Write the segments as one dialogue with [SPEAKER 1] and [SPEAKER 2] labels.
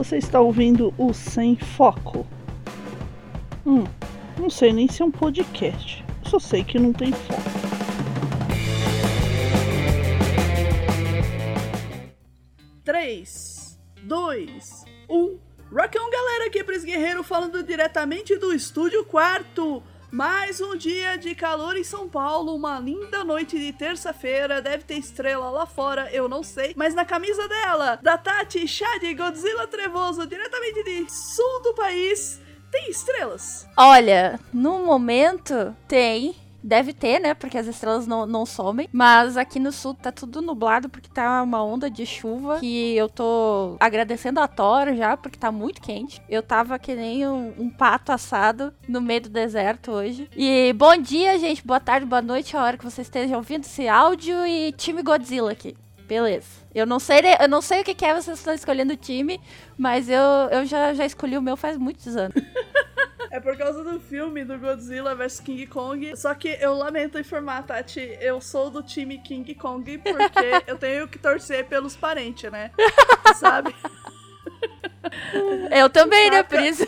[SPEAKER 1] Você está ouvindo o Sem Foco. Hum, não sei nem se é um podcast. Só sei que não tem foco. Três, dois, um. Rock on, galera, aqui é Pris Guerreiro falando diretamente do estúdio quarto. Mais um dia de calor em São Paulo, uma linda noite de terça-feira. Deve ter estrela lá fora, eu não sei. Mas na camisa dela, da Tati Chad Godzilla Trevoso, diretamente de sul do país, tem estrelas.
[SPEAKER 2] Olha, no momento tem. Deve ter, né? Porque as estrelas não, não somem. Mas aqui no sul tá tudo nublado porque tá uma onda de chuva. Que eu tô agradecendo a Thor já, porque tá muito quente. Eu tava que nem um, um pato assado no meio do deserto hoje. E bom dia, gente. Boa tarde, boa noite, a hora que você esteja ouvindo esse áudio. E time Godzilla aqui. Beleza. Eu não sei, eu não sei o que, que é vocês estão escolhendo o time, mas eu, eu já, já escolhi o meu faz muitos anos.
[SPEAKER 1] É por causa do filme do Godzilla vs King Kong. Só que eu lamento informar, Tati, eu sou do time King Kong porque eu tenho que torcer pelos parentes, né? Sabe?
[SPEAKER 2] Eu também, né, por isso.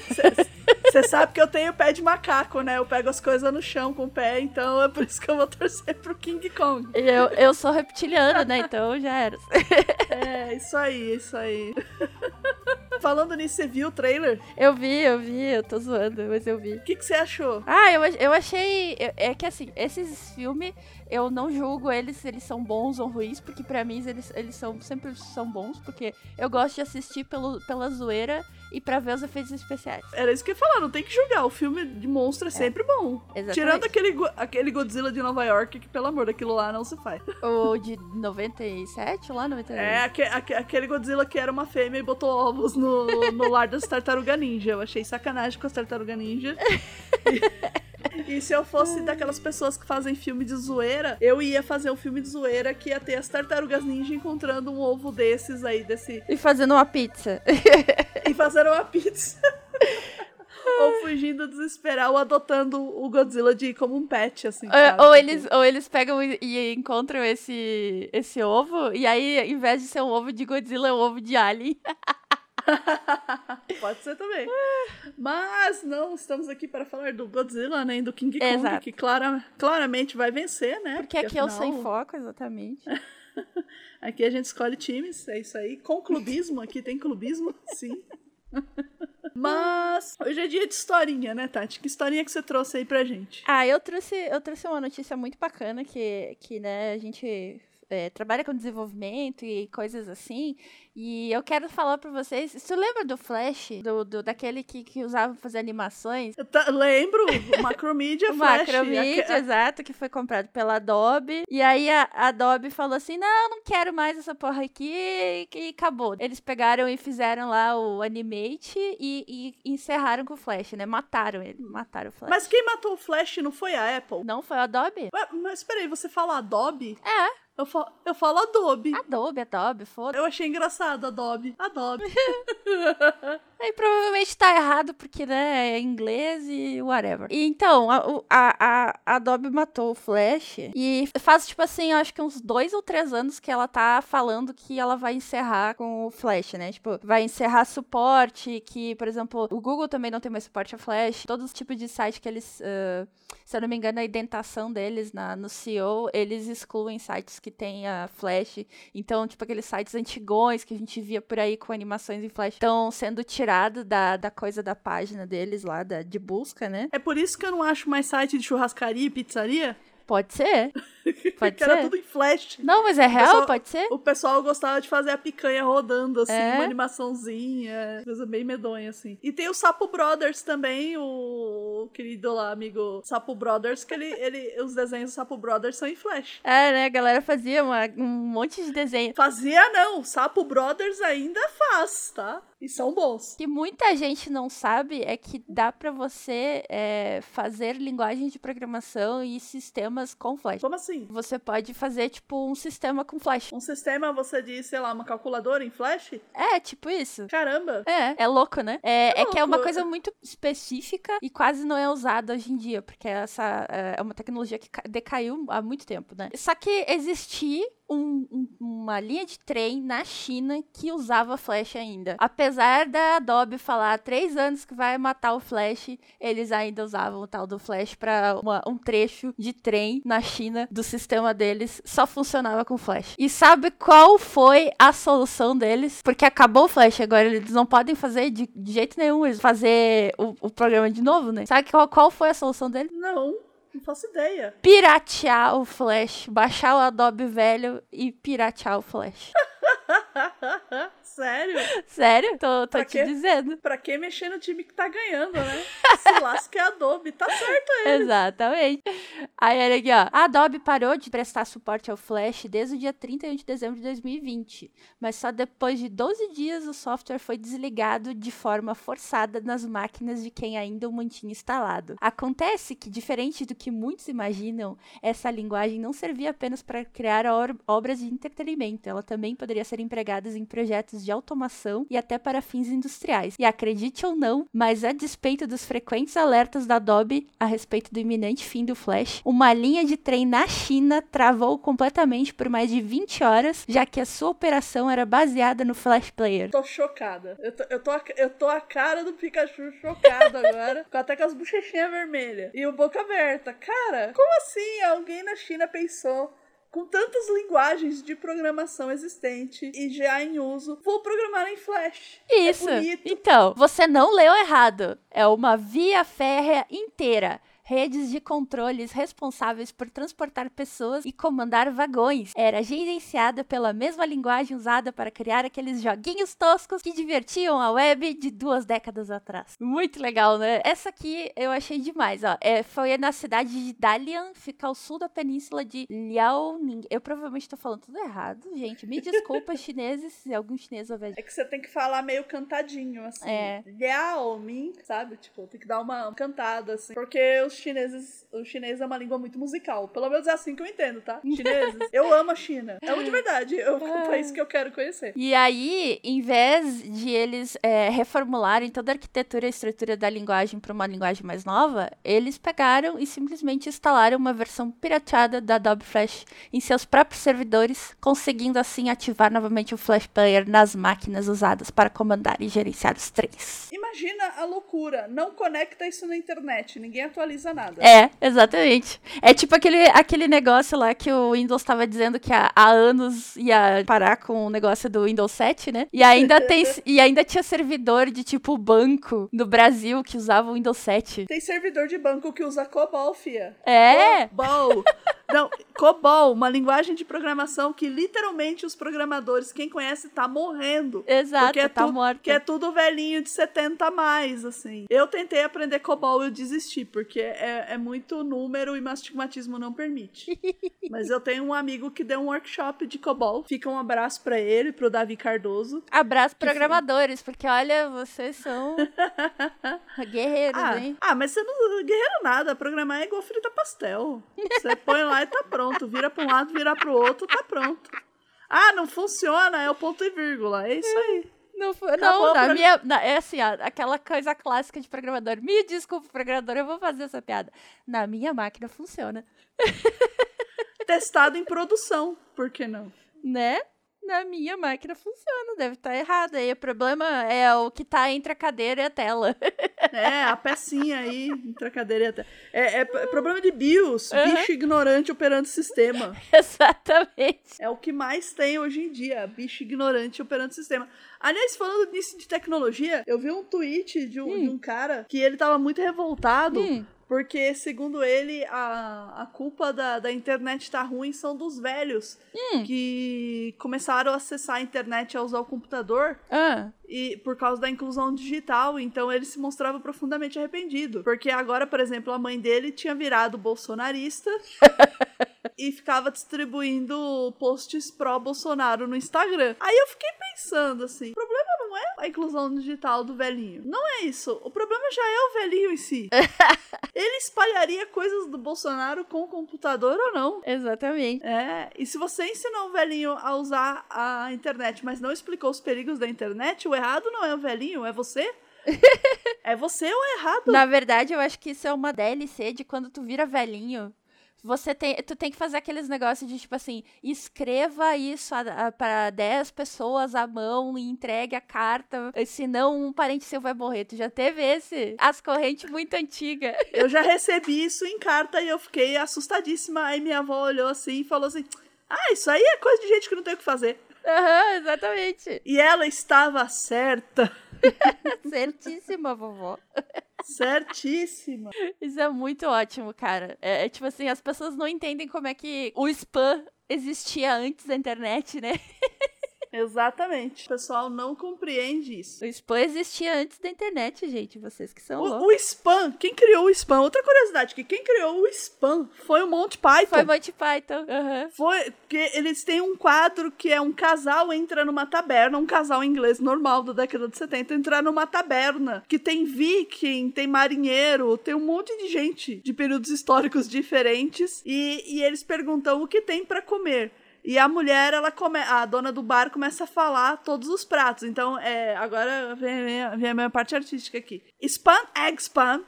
[SPEAKER 1] Você sabe que eu tenho pé de macaco, né? Eu pego as coisas no chão com o pé, então é por isso que eu vou torcer pro King Kong.
[SPEAKER 2] Eu, eu sou reptiliano, né? Então já era.
[SPEAKER 1] É, isso aí, isso aí. Falando nisso, você viu o trailer?
[SPEAKER 2] Eu vi, eu vi, eu tô zoando, mas eu vi.
[SPEAKER 1] O que, que você achou?
[SPEAKER 2] Ah, eu, eu achei. É que assim, esses filmes, eu não julgo eles se eles são bons ou ruins, porque pra mim eles, eles são, sempre são bons, porque eu gosto de assistir pelo, pela zoeira e pra ver os efeitos especiais.
[SPEAKER 1] Era isso que eu ia falar, não tem que julgar. O filme de monstro é, é. sempre bom.
[SPEAKER 2] Exatamente.
[SPEAKER 1] Tirando aquele, aquele Godzilla de Nova York, que pelo amor, aquilo lá não se faz.
[SPEAKER 2] O de 97 lá, 99?
[SPEAKER 1] É, aque, aque, aquele Godzilla que era uma fêmea e botou ovos no, no lar das tartaruga ninja. Eu achei sacanagem com as tartaruga ninja. E se eu fosse daquelas pessoas que fazem filme de zoeira, eu ia fazer um filme de zoeira que ia ter as tartarugas ninja encontrando um ovo desses aí, desse.
[SPEAKER 2] E fazendo uma pizza.
[SPEAKER 1] e fazendo uma pizza. ou fugindo desesperar, ou adotando o Godzilla de como um pet, assim.
[SPEAKER 2] Ou, ou eles, ou eles pegam e, e, encontram esse, esse ovo, e aí, em vez de ser um ovo de Godzilla, é um ovo de Alien.
[SPEAKER 1] Pode ser também. Mas não estamos aqui para falar do Godzilla, nem do King Kong,
[SPEAKER 2] Exato.
[SPEAKER 1] que clara, claramente vai vencer, né?
[SPEAKER 2] Porque, Porque aqui afinal... é o sem foco, exatamente.
[SPEAKER 1] aqui a gente escolhe times, é isso aí. Com clubismo, aqui tem clubismo, sim. Mas hoje é dia de historinha, né, Tati? Que historinha que você trouxe aí pra gente?
[SPEAKER 2] Ah, eu trouxe, eu trouxe uma notícia muito bacana que, que né, a gente é, trabalha com desenvolvimento e coisas assim. E eu quero falar pra vocês. Você lembra do Flash? Do, do daquele que, que usava pra fazer animações?
[SPEAKER 1] Tá, lembro, o Macromedia Flash.
[SPEAKER 2] Macromedia, exato, que foi comprado pela Adobe. E aí a, a Adobe falou assim: não, não quero mais essa porra aqui e acabou. Eles pegaram e fizeram lá o Animate e, e encerraram com o Flash, né? Mataram ele, mataram o Flash.
[SPEAKER 1] Mas quem matou o Flash não foi a Apple?
[SPEAKER 2] Não, foi a Adobe.
[SPEAKER 1] Ué, mas peraí, você fala Adobe?
[SPEAKER 2] É.
[SPEAKER 1] Eu, falo, eu falo Adobe.
[SPEAKER 2] Adobe, Adobe, foda.
[SPEAKER 1] Eu achei engraçado, Adobe. Adobe.
[SPEAKER 2] Aí provavelmente tá errado, porque, né, é inglês e whatever. E então, a, a, a Adobe matou o Flash. E faz, tipo assim, acho que uns dois ou três anos que ela tá falando que ela vai encerrar com o Flash, né? Tipo, vai encerrar suporte, que, por exemplo, o Google também não tem mais suporte a Flash. Todos os tipos de site que eles, uh, se eu não me engano, a indentação deles na, no CEO, eles excluem sites que tem a Flash. Então, tipo, aqueles sites antigões que a gente via por aí com animações em Flash estão sendo tirados da, da coisa da página deles lá, da, de busca, né?
[SPEAKER 1] É por isso que eu não acho mais site de churrascaria e pizzaria?
[SPEAKER 2] Pode ser. Pode
[SPEAKER 1] que
[SPEAKER 2] ser.
[SPEAKER 1] era tudo em flash.
[SPEAKER 2] Não, mas é real,
[SPEAKER 1] pessoal,
[SPEAKER 2] pode ser.
[SPEAKER 1] O pessoal gostava de fazer a picanha rodando, assim,
[SPEAKER 2] É?
[SPEAKER 1] uma animaçãozinha, coisa bem medonha, assim. E tem o Sapo Brothers também, o querido lá, amigo Sapo Brothers, que ele, ele, os desenhos do Sapo Brothers são em flash.
[SPEAKER 2] É, né? A galera fazia uma- um monte de desenho.
[SPEAKER 1] Fazia não, o Sapo Brothers ainda faz, tá? E são bons.
[SPEAKER 2] O que muita gente não sabe é que dá pra você é, fazer linguagem de programação e sistemas com Flash.
[SPEAKER 1] Como assim?
[SPEAKER 2] Você pode fazer, tipo, um sistema com Flash.
[SPEAKER 1] Um sistema, você diz, sei lá, uma calculadora em flash?
[SPEAKER 2] É, tipo isso.
[SPEAKER 1] Caramba!
[SPEAKER 2] É, é louco, né? É,
[SPEAKER 1] É
[SPEAKER 2] é que é uma coisa muito específica e quase não é usada hoje em dia, porque essa é é uma tecnologia que ca- decaiu há muito tempo, né? Só que existir um, um, uma linha de trem na China que usava Flash ainda. Apesar da Adobe falar há três anos que vai matar o Flash, eles ainda usavam o tal do Flash para um trecho de trem na China do sistema deles só funcionava com Flash. E sabe qual foi a solução deles? Porque acabou o Flash, agora eles não podem fazer de, de jeito nenhum eles fazer o, o, programa de novo, né? Sabe qual, qual foi a solução deles?
[SPEAKER 1] Não. Não faço ideia.
[SPEAKER 2] Piratear o Flash. Baixar o Adobe velho e piratear o Flash.
[SPEAKER 1] Sério?
[SPEAKER 2] Sério? Tô, tô te dizendo.
[SPEAKER 1] Pra que mexer no time que tá ganhando, né? Se lasca é Adobe. Tá certo ele.
[SPEAKER 2] Exatamente. Aí olha aqui, ó. A Adobe parou de prestar suporte ao Flash desde o dia 31 de dezembro de 2020. Mas só depois de 12 dias o software foi desligado de forma forçada nas máquinas de quem ainda o mantinha instalado. Acontece que, diferente do que muitos imaginam, essa linguagem não servia apenas para criar obras de entretenimento. Ela também poderia ser empregada em projetos de automação e até para fins industriais. E acredite ou não, mas a despeito dos frequentes alertas da Adobe a respeito do iminente fim do Flash, uma linha de trem na China travou completamente por mais de 20 horas, já que a sua operação era baseada no Flash Player.
[SPEAKER 1] Tô chocada. Eu tô, eu tô, a, eu tô a cara do Pikachu chocado agora, com até com as bochechinhas vermelhas e o boca aberta. Cara, como assim alguém na China pensou com tantas linguagens de programação existente e já em uso, vou programar em Flash.
[SPEAKER 2] É Isso. É então, você não leu errado. É uma via férrea inteira redes de controles responsáveis por transportar pessoas e comandar vagões. Era gerenciada pela mesma linguagem usada para criar aqueles joguinhos toscos que divertiam a web de duas décadas atrás. Muito legal, né? Essa aqui eu achei demais, ó. É, foi na cidade de Dalian, fica ao sul da península de Liaoning. Eu provavelmente tô falando tudo errado, gente. Me desculpa, chineses, se algum chinês houver.
[SPEAKER 1] É que você tem que falar meio cantadinho, assim. É. Liaoning, sabe? Tipo, tem que dar uma cantada, assim. Porque os chineses. O chinês é uma língua muito musical. Pelo menos é assim que eu entendo, tá? Chineses. eu amo a China. Amo de verdade. É um país que eu quero conhecer.
[SPEAKER 2] E aí, em vez de eles é, reformularem toda a arquitetura e a estrutura da linguagem para uma linguagem mais nova, eles pegaram e simplesmente instalaram uma versão pirateada da Adobe Flash em seus próprios servidores, conseguindo assim ativar novamente o Flash Player nas máquinas usadas para comandar e gerenciar os trens.
[SPEAKER 1] Imagina a loucura. Não conecta isso na internet. Ninguém atualiza nada.
[SPEAKER 2] É, exatamente. É tipo aquele, aquele negócio lá que o Windows estava dizendo que há, há, anos ia parar com o negócio do Windows 7, né? E ainda tem e ainda tinha servidor de tipo banco no Brasil que usava o Windows 7.
[SPEAKER 1] Tem servidor de banco que usa COBOL, fia.
[SPEAKER 2] É.
[SPEAKER 1] COBOL. Não, COBOL, uma linguagem de programação que literalmente os programadores, quem conhece, tá morrendo.
[SPEAKER 2] Exato, porque
[SPEAKER 1] é
[SPEAKER 2] tá tu, morto.
[SPEAKER 1] Que é tudo velhinho de 70 a mais, assim. Eu tentei aprender COBOL e eu desisti, porque é, é muito número e mastigmatismo não permite. Mas eu tenho um amigo que deu um workshop de COBOL. Fica um abraço para ele, pro Davi Cardoso.
[SPEAKER 2] Abraço programadores, foi. porque olha, vocês são guerreiros,
[SPEAKER 1] ah,
[SPEAKER 2] hein?
[SPEAKER 1] Ah, mas você não guerreiro nada. Programar é igual frita pastel. Você põe lá e tá pronto. Vira pra um lado, vira pro outro, tá pronto. Ah, não funciona, é o ponto e vírgula. É isso aí.
[SPEAKER 2] Não, não na minha. Na, é assim, ó, aquela coisa clássica de programador. Me desculpe, programador, eu vou fazer essa piada. Na minha máquina funciona.
[SPEAKER 1] Testado em produção, por que não?
[SPEAKER 2] Né? Na minha máquina funciona, deve estar tá errado. Aí o problema é o que está entre a cadeira e a tela.
[SPEAKER 1] É, a pecinha aí entre a cadeira e a tela. É, é, é problema de BIOS, uhum. bicho ignorante operando sistema.
[SPEAKER 2] Exatamente.
[SPEAKER 1] É o que mais tem hoje em dia, bicho ignorante operando sistema. Aliás, falando nisso de tecnologia, eu vi um tweet de um, hum. de um cara que ele tava muito revoltado. Hum porque, segundo ele, a, a culpa da, da internet tá ruim são dos velhos hum. que começaram a acessar a internet a usar o computador.
[SPEAKER 2] Ah.
[SPEAKER 1] E por causa da inclusão digital, então ele se mostrava profundamente arrependido. Porque agora, por exemplo, a mãe dele tinha virado bolsonarista e ficava distribuindo posts pró-Bolsonaro no Instagram. Aí eu fiquei pensando assim: é a inclusão digital do velhinho. Não é isso. O problema já é o velhinho em si. ele espalharia coisas do Bolsonaro com o computador ou não.
[SPEAKER 2] Exatamente.
[SPEAKER 1] É, e se você ensinou o velhinho a usar a internet, mas não explicou os perigos da internet, o errado não é o velhinho, é você. é você o errado.
[SPEAKER 2] Na verdade, eu acho que isso é uma DLC de quando tu vira velhinho você tem, tu tem que fazer aqueles negócios de tipo assim, escreva isso para 10 pessoas à mão e entregue a carta, senão um parente seu vai morrer. Tu já teve esse? As correntes muito antigas.
[SPEAKER 1] Eu já recebi isso em carta e eu fiquei assustadíssima. Aí minha avó olhou assim e falou assim: Ah, isso aí é coisa de gente que não tem o que fazer.
[SPEAKER 2] Aham, uhum, exatamente.
[SPEAKER 1] E ela estava certa.
[SPEAKER 2] Certíssima, vovó.
[SPEAKER 1] Certíssima.
[SPEAKER 2] Isso é muito ótimo, cara. É, é, tipo assim, as pessoas não entendem como é que o spam existia antes da internet, né?
[SPEAKER 1] Exatamente. O pessoal não compreende isso.
[SPEAKER 2] O spam existia antes da internet, gente. Vocês que são
[SPEAKER 1] o,
[SPEAKER 2] loucos.
[SPEAKER 1] O spam, quem criou o spam? Outra curiosidade, que quem criou o spam foi o Monty Python.
[SPEAKER 2] Foi o Monty Python, uhum.
[SPEAKER 1] Foi, porque eles têm um quadro que é um casal entra numa taberna, um casal inglês normal da década de 70, entrar numa taberna, que tem viking, tem marinheiro, tem um monte de gente de períodos históricos diferentes, e, e eles perguntam o que tem para comer. E a mulher, ela come... a dona do bar começa a falar todos os pratos. Então, é, agora vem, vem, vem a minha parte artística aqui. Spam, egg spam,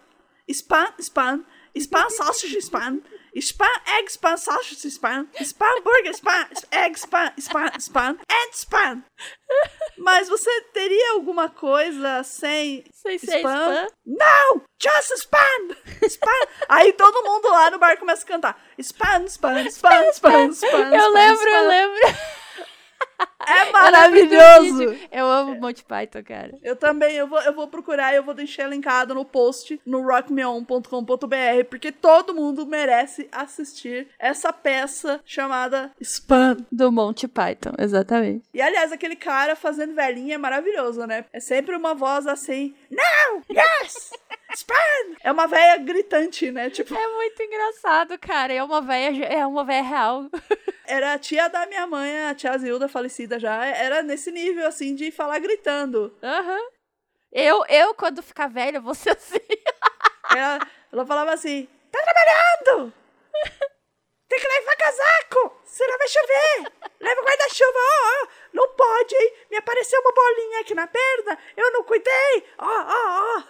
[SPEAKER 1] spam, spam, spam, sausage spam, spam, egg spam, sausage spam, spam, burger spam, egg spam, spam, spam, and spam. Mas você teria alguma coisa sem,
[SPEAKER 2] sem spam? spam?
[SPEAKER 1] Não! Just spam! Spam! Aí todo mundo lá no bar começa a cantar. Spam, spam, spam, spam, spam.
[SPEAKER 2] Eu lembro, eu lembro.
[SPEAKER 1] É maravilhoso!
[SPEAKER 2] Eu amo Monty Python, cara.
[SPEAKER 1] Eu também, eu vou, eu vou procurar, eu vou deixar linkado no post no rockmeon.com.br, porque todo mundo merece assistir essa peça chamada Spam.
[SPEAKER 2] Do Monty Python, exatamente.
[SPEAKER 1] E aliás, aquele cara fazendo velhinha é maravilhoso, né? É sempre uma voz assim, não, yes! É uma velha gritante, né? Tipo...
[SPEAKER 2] É muito engraçado, cara. É uma velha, é uma velha real.
[SPEAKER 1] Era a tia da minha mãe, a tia Zilda, falecida já. Era nesse nível, assim, de falar gritando.
[SPEAKER 2] Aham. Uhum. Eu, eu, quando ficar velha, vou ser assim.
[SPEAKER 1] ela, ela falava assim, tá trabalhando! Tem que levar casaco, senão vai chover. Leva guarda-chuva, ó, ó. Não pode, hein? Me apareceu uma bolinha aqui na perna, eu não cuidei. Ó, ó, ó.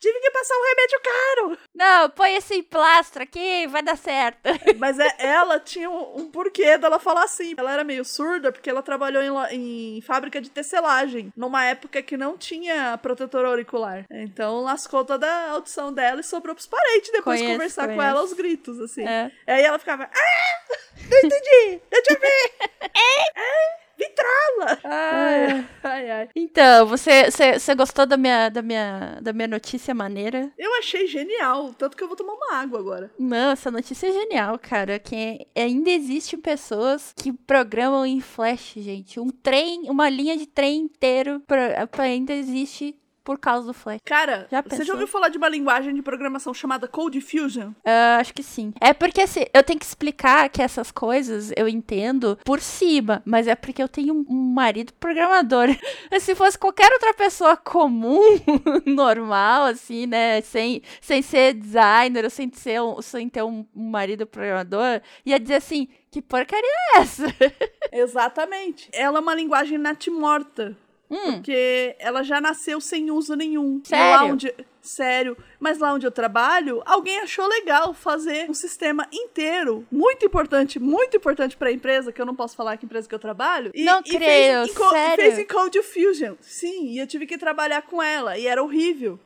[SPEAKER 1] Tive que passar um remédio caro.
[SPEAKER 2] Não, põe esse plastro aqui, vai dar certo.
[SPEAKER 1] Mas é, ela tinha um, um, porquê dela falar assim. Ela era meio surda porque ela trabalhou em, em fábrica de tecelagem, numa época que não tinha protetor auricular. Então lascou toda a audição dela e sobrou pros parentes depois conheço, conversar conheço. com ela aos gritos, assim. É. Aí ela ficava, ah, não entendi, eu ver. é, é vitrola!
[SPEAKER 2] Ai, ai, ai. Então, você, você, você gostou da minha, da, minha, da minha notícia maneira?
[SPEAKER 1] Eu achei genial, tanto que eu vou tomar uma água agora.
[SPEAKER 2] Não, essa notícia é genial, cara. Que ainda existem pessoas que programam em Flash, gente. Um trem, uma linha de trem inteiro pra, pra ainda existe por causa do Flash.
[SPEAKER 1] Cara, já você já ouviu falar de uma linguagem de programação chamada Code Fusion?
[SPEAKER 2] Uh, acho que sim. É porque assim, eu tenho que explicar que essas coisas eu entendo por cima, mas é porque eu tenho um marido programador. Se fosse qualquer outra pessoa comum, normal, assim, né, sem, sem ser designer ou sem, ser um, sem ter um, um marido programador, ia dizer assim, que porcaria é essa?
[SPEAKER 1] Exatamente. Ela é uma linguagem natimorta. Hum. Porque ela já nasceu sem uso nenhum.
[SPEAKER 2] Sério?
[SPEAKER 1] Onde, sério. Mas lá onde eu trabalho, alguém achou legal fazer um sistema inteiro, muito importante, muito importante para a empresa, que eu não posso falar que empresa que eu trabalho.
[SPEAKER 2] E, não
[SPEAKER 1] e
[SPEAKER 2] creio,
[SPEAKER 1] fez em,
[SPEAKER 2] sério?
[SPEAKER 1] fez em Code Fusion. Sim, e eu tive que trabalhar com ela, e era horrível.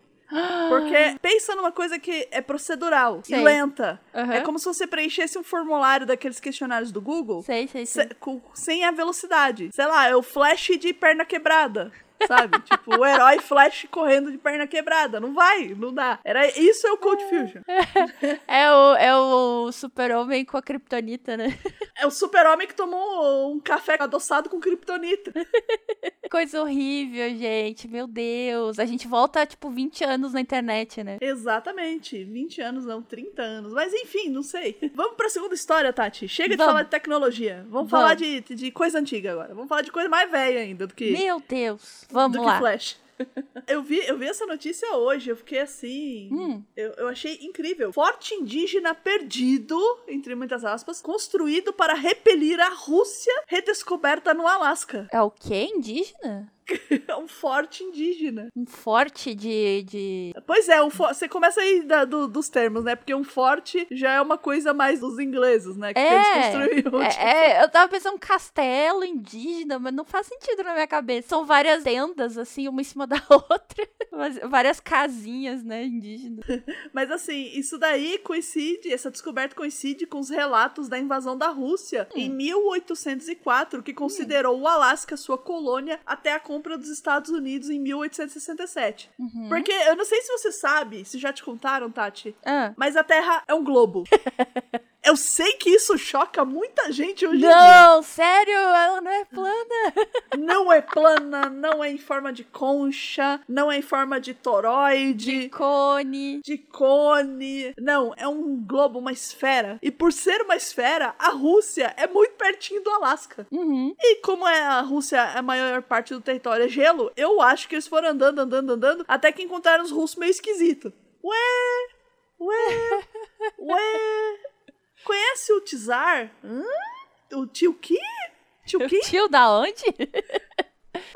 [SPEAKER 1] Porque pensa numa coisa que é procedural sei. e lenta. Uhum. É como se você preenchesse um formulário daqueles questionários do Google.
[SPEAKER 2] Sei, sei, sei.
[SPEAKER 1] Se, com, sem a velocidade. Sei lá, é o flash de perna quebrada sabe? tipo, o herói Flash correndo de perna quebrada. Não vai, não dá. Era, isso é o Cold Fusion.
[SPEAKER 2] É o, é o super-homem com a kryptonita, né?
[SPEAKER 1] É o super-homem que tomou um café adoçado com kryptonita.
[SPEAKER 2] Coisa horrível, gente. Meu Deus. A gente volta, tipo, 20 anos na internet, né?
[SPEAKER 1] Exatamente. 20 anos, não, 30 anos. Mas enfim, não sei. Vamos pra segunda história, Tati. Chega de Vamos. falar de tecnologia. Vamos, Vamos. falar de, de coisa antiga agora. Vamos falar de coisa mais velha ainda do que.
[SPEAKER 2] Meu Deus. Vamos
[SPEAKER 1] do
[SPEAKER 2] lá.
[SPEAKER 1] que Flash. Eu, vi, eu vi essa notícia hoje, eu fiquei assim. Hum. Eu, eu achei incrível. Forte indígena perdido, entre muitas aspas, construído para repelir a Rússia redescoberta no Alasca.
[SPEAKER 2] É o que? Indígena?
[SPEAKER 1] um forte indígena.
[SPEAKER 2] Um forte de. de...
[SPEAKER 1] Pois é, um você começa aí da, do, dos termos, né? Porque um forte já é uma coisa mais dos ingleses, né? Que
[SPEAKER 2] é,
[SPEAKER 1] eles construíram.
[SPEAKER 2] É,
[SPEAKER 1] tipo...
[SPEAKER 2] é, eu tava pensando um castelo indígena, mas não faz sentido na minha cabeça. São várias tendas, assim, uma em cima da outra. várias casinhas, né, indígenas.
[SPEAKER 1] mas assim, isso daí coincide, essa descoberta coincide com os relatos da invasão da Rússia hum. em 1804, que considerou hum. o Alasca sua colônia até a compra dos Estados Unidos em 1867. Uhum. Porque eu não sei se você sabe, se já te contaram, Tati,
[SPEAKER 2] ah.
[SPEAKER 1] mas a Terra é um globo. Eu sei que isso choca muita gente hoje
[SPEAKER 2] não, em dia. Não, sério, ela não é plana.
[SPEAKER 1] Não é plana, não é em forma de concha, não é em forma de toroide.
[SPEAKER 2] De cone.
[SPEAKER 1] De cone. Não, é um globo, uma esfera. E por ser uma esfera, a Rússia é muito pertinho do Alasca.
[SPEAKER 2] Uhum.
[SPEAKER 1] E como é a Rússia, a maior parte do território é gelo, eu acho que eles foram andando, andando, andando, até que encontraram os russos meio esquisito. Ué, ué, ué. Conhece o Tizar? Hã? O tio que?
[SPEAKER 2] Tio que? O tio da onde?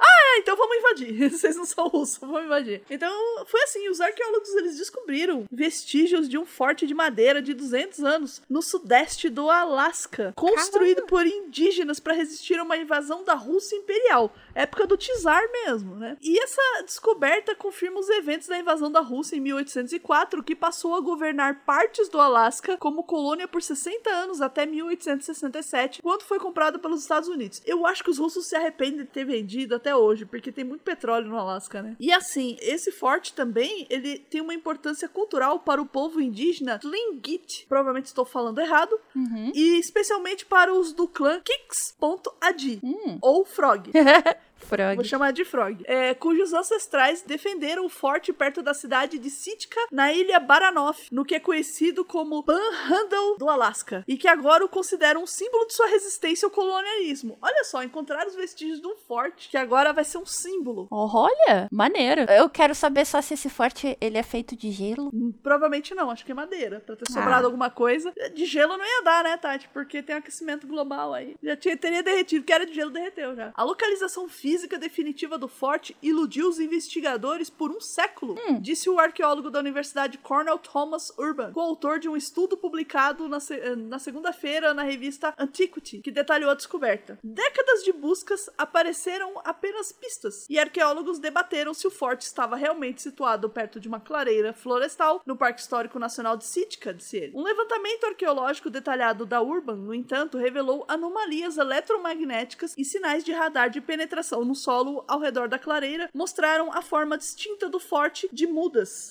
[SPEAKER 1] Ah, é, então vamos invadir. Vocês não são russos, vamos invadir. Então, foi assim, os arqueólogos eles descobriram vestígios de um forte de madeira de 200 anos no sudeste do Alasca, construído Caramba. por indígenas para resistir a uma invasão da Rússia Imperial época do Tsar mesmo, né? E essa descoberta confirma os eventos da invasão da Rússia em 1804, que passou a governar partes do Alasca como colônia por 60 anos até 1867, quando foi comprado pelos Estados Unidos. Eu acho que os russos se arrependem de ter vendido até hoje, porque tem muito petróleo no Alasca, né? E assim, esse forte também, ele tem uma importância cultural para o povo indígena Tlingit, provavelmente estou falando errado,
[SPEAKER 2] uhum.
[SPEAKER 1] e especialmente para os do clã Kix.adi,
[SPEAKER 2] hum.
[SPEAKER 1] ou Frog.
[SPEAKER 2] Frog.
[SPEAKER 1] Vou chamar de Frog. É, cujos ancestrais defenderam o forte perto da cidade de Sitka, na ilha Baranof, no que é conhecido como Panhandle do Alasca, e que agora o consideram um símbolo de sua resistência ao colonialismo. Olha só, encontraram os vestígios de um forte que agora vai ser um símbolo.
[SPEAKER 2] Olha, maneiro. Eu quero saber só se esse forte ele é feito de gelo.
[SPEAKER 1] Hum, provavelmente não, acho que é madeira, pra ter sobrado ah. alguma coisa. De gelo não ia dar, né, Tati? Porque tem aquecimento global aí. Já tinha, teria derretido, que era de gelo, derreteu já. A localização física física definitiva do forte iludiu os investigadores por um século,
[SPEAKER 2] hum.
[SPEAKER 1] disse o arqueólogo da Universidade Cornell Thomas Urban, coautor de um estudo publicado na, se na segunda-feira na revista Antiquity, que detalhou a descoberta. Décadas de buscas apareceram apenas pistas, e arqueólogos debateram se o forte estava realmente situado perto de uma clareira florestal no Parque Histórico Nacional de Sitka, disse ele. Um levantamento arqueológico detalhado da Urban, no entanto, revelou anomalias eletromagnéticas e sinais de radar de penetração no solo ao redor da clareira mostraram a forma distinta do forte de mudas,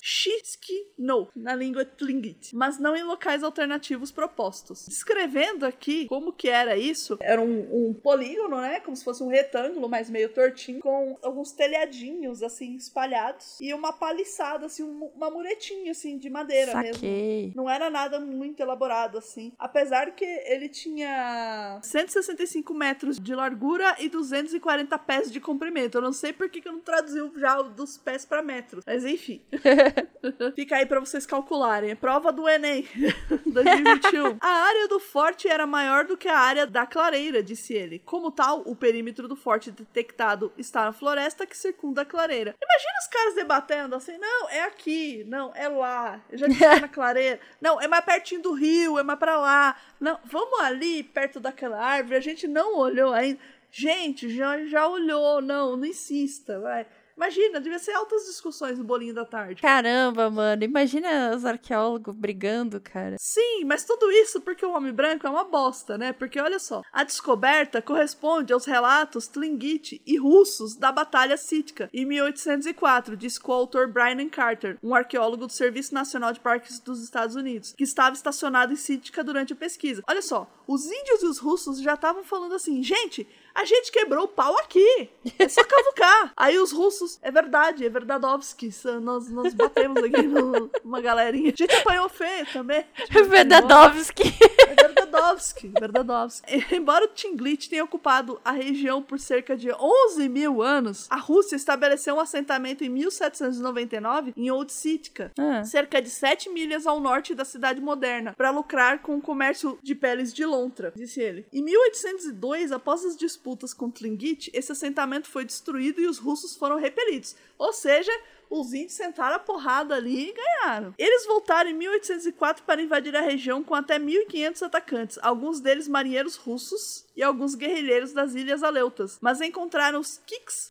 [SPEAKER 1] no na língua Tlingit, mas não em locais alternativos propostos. Descrevendo aqui como que era isso, era um, um polígono, né, como se fosse um retângulo, mas meio tortinho, com alguns telhadinhos, assim, espalhados, e uma paliçada, assim, uma muretinha, assim, de madeira
[SPEAKER 2] Saquei.
[SPEAKER 1] mesmo. Não era nada muito elaborado, assim. Apesar que ele tinha 165 metros de largura e 240 pés pés de comprimento. Eu não sei por que, que eu não traduziu já dos pés para metros. Mas enfim. Fica aí para vocês calcularem. É prova do Enem 2021. a área do forte era maior do que a área da clareira, disse ele. Como tal, o perímetro do forte detectado está na floresta que circunda a clareira. Imagina os caras debatendo assim: não, é aqui, não, é lá. Eu já disse é na clareira. Não, é mais pertinho do rio, é mais pra lá. Não, vamos ali perto daquela árvore. A gente não olhou ainda. Gente, já, já olhou, não, não insista, vai. Imagina, devia ser altas discussões no bolinho da tarde.
[SPEAKER 2] Caramba, mano, imagina os arqueólogos brigando, cara.
[SPEAKER 1] Sim, mas tudo isso porque o homem branco é uma bosta, né? Porque olha só, a descoberta corresponde aos relatos Tlingit e russos da Batalha Sítica em 1804, disse o autor Brian Carter, um arqueólogo do Serviço Nacional de Parques dos Estados Unidos, que estava estacionado em Sítica durante a pesquisa. Olha só, os índios e os russos já estavam falando assim, gente, a gente quebrou o pau aqui. É só cavucar. Aí os russos, é verdade, é verdadovski. Nós, nós batemos aqui numa galerinha. A gente apanhou feio também.
[SPEAKER 2] Verdadovski.
[SPEAKER 1] Verdadovski, Verdadovski. Embora o Tinglit tenha ocupado a região por cerca de 11 mil anos, a Rússia estabeleceu um assentamento em 1799 em Old Sitka,
[SPEAKER 2] Ah.
[SPEAKER 1] cerca de 7 milhas ao norte da cidade moderna, para lucrar com o comércio de peles de lontra, disse ele. Em 1802, após as disputas com Tlingit, esse assentamento foi destruído e os russos foram repelidos. Ou seja, os índios sentaram a porrada ali e ganharam. Eles voltaram em 1804 para invadir a região com até 1.500 atacantes, alguns deles marinheiros russos e alguns guerrilheiros das Ilhas Aleutas, mas encontraram os Kiks.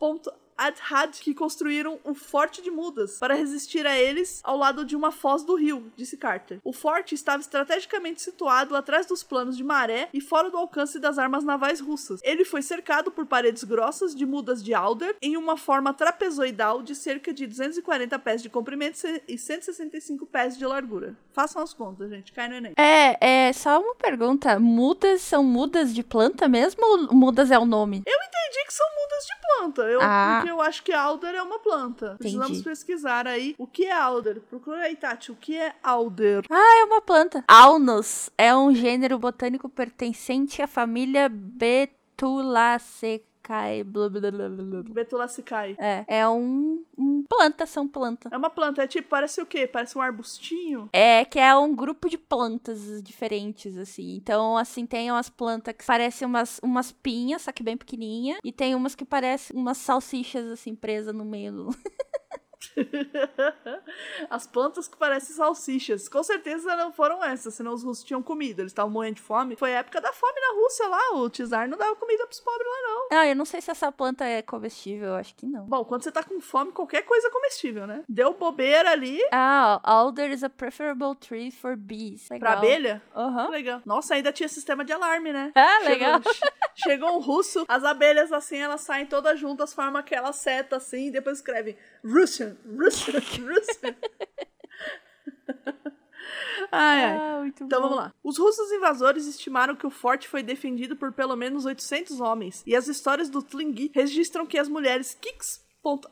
[SPEAKER 1] Adhad, que construíram um forte de mudas para resistir a eles ao lado de uma foz do rio, disse Carter. O forte estava estrategicamente situado atrás dos planos de maré e fora do alcance das armas navais russas. Ele foi cercado por paredes grossas de mudas de alder em uma forma trapezoidal de cerca de 240 pés de comprimento e 165 pés de largura. Façam as contas, gente. Cai no Enem.
[SPEAKER 2] É, é só uma pergunta. Mudas são mudas de planta mesmo ou mudas é o nome?
[SPEAKER 1] Eu entendi que são mudas de planta. Eu,
[SPEAKER 2] Ah.
[SPEAKER 1] Porque eu acho que alder é uma planta. Precisamos
[SPEAKER 2] Entendi.
[SPEAKER 1] pesquisar aí o que é alder. Procura aí, Tati. O que é alder?
[SPEAKER 2] Ah, é uma planta. Alnus é um gênero botânico pertencente à família Betulaceae. blá, blá, blá, blá, blá.
[SPEAKER 1] Betulacicai.
[SPEAKER 2] É, é um, um planta, são planta.
[SPEAKER 1] É uma planta. É tipo, parece o quê? Parece um arbustinho?
[SPEAKER 2] É, que é um grupo de plantas diferentes, assim. Então, assim, tem umas plantas que parecem umas, umas pinhas, só que bem pequenininha. E tem umas que parecem umas salsichas, assim, presas no meio do...
[SPEAKER 1] As plantas que parecem salsichas. Com certeza não foram essas, senão os russos tinham comida. Eles estavam morrendo de fome. Foi a época da fome na Rússia lá. O czar não dava comida pros pobres lá, não.
[SPEAKER 2] Ah, eu não sei se essa planta é comestível, eu acho que não.
[SPEAKER 1] Bom, quando você tá com fome, qualquer coisa é comestível, né? Deu bobeira ali
[SPEAKER 2] Ah, alder is a preferable tree for bees. Legal.
[SPEAKER 1] pra abelha.
[SPEAKER 2] Aham.
[SPEAKER 1] Legal. Nossa, ainda tinha sistema de alarme, né?
[SPEAKER 2] Ah,
[SPEAKER 1] Chegou-
[SPEAKER 2] legal.
[SPEAKER 1] Chegou um russo, as abelhas assim, elas saem todas juntas, formam aquela seta assim, e depois escrevem Russian, Russian, Russian. ai, ai.
[SPEAKER 2] Ah,
[SPEAKER 1] Então
[SPEAKER 2] bom.
[SPEAKER 1] vamos lá. Os russos invasores estimaram que o forte foi defendido por pelo menos 800 homens, e as histórias do Tlingit registram que as mulheres Kiks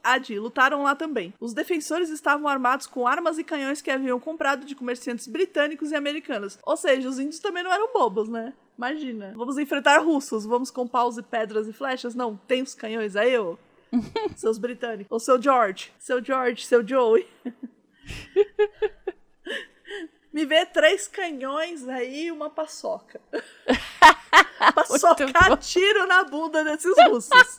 [SPEAKER 1] Ad lutaram lá também. Os defensores estavam armados com armas e canhões que haviam comprado de comerciantes britânicos e americanos. Ou seja, os índios também não eram bobos, né? Imagina. Vamos enfrentar russos, vamos com paus e pedras e flechas? Não, tem os canhões aí, ô. Seus britânicos. Ou seu George. Seu George, seu Joey. Me vê três canhões aí e uma paçoca.
[SPEAKER 2] bom.
[SPEAKER 1] tiro na bunda desses russos.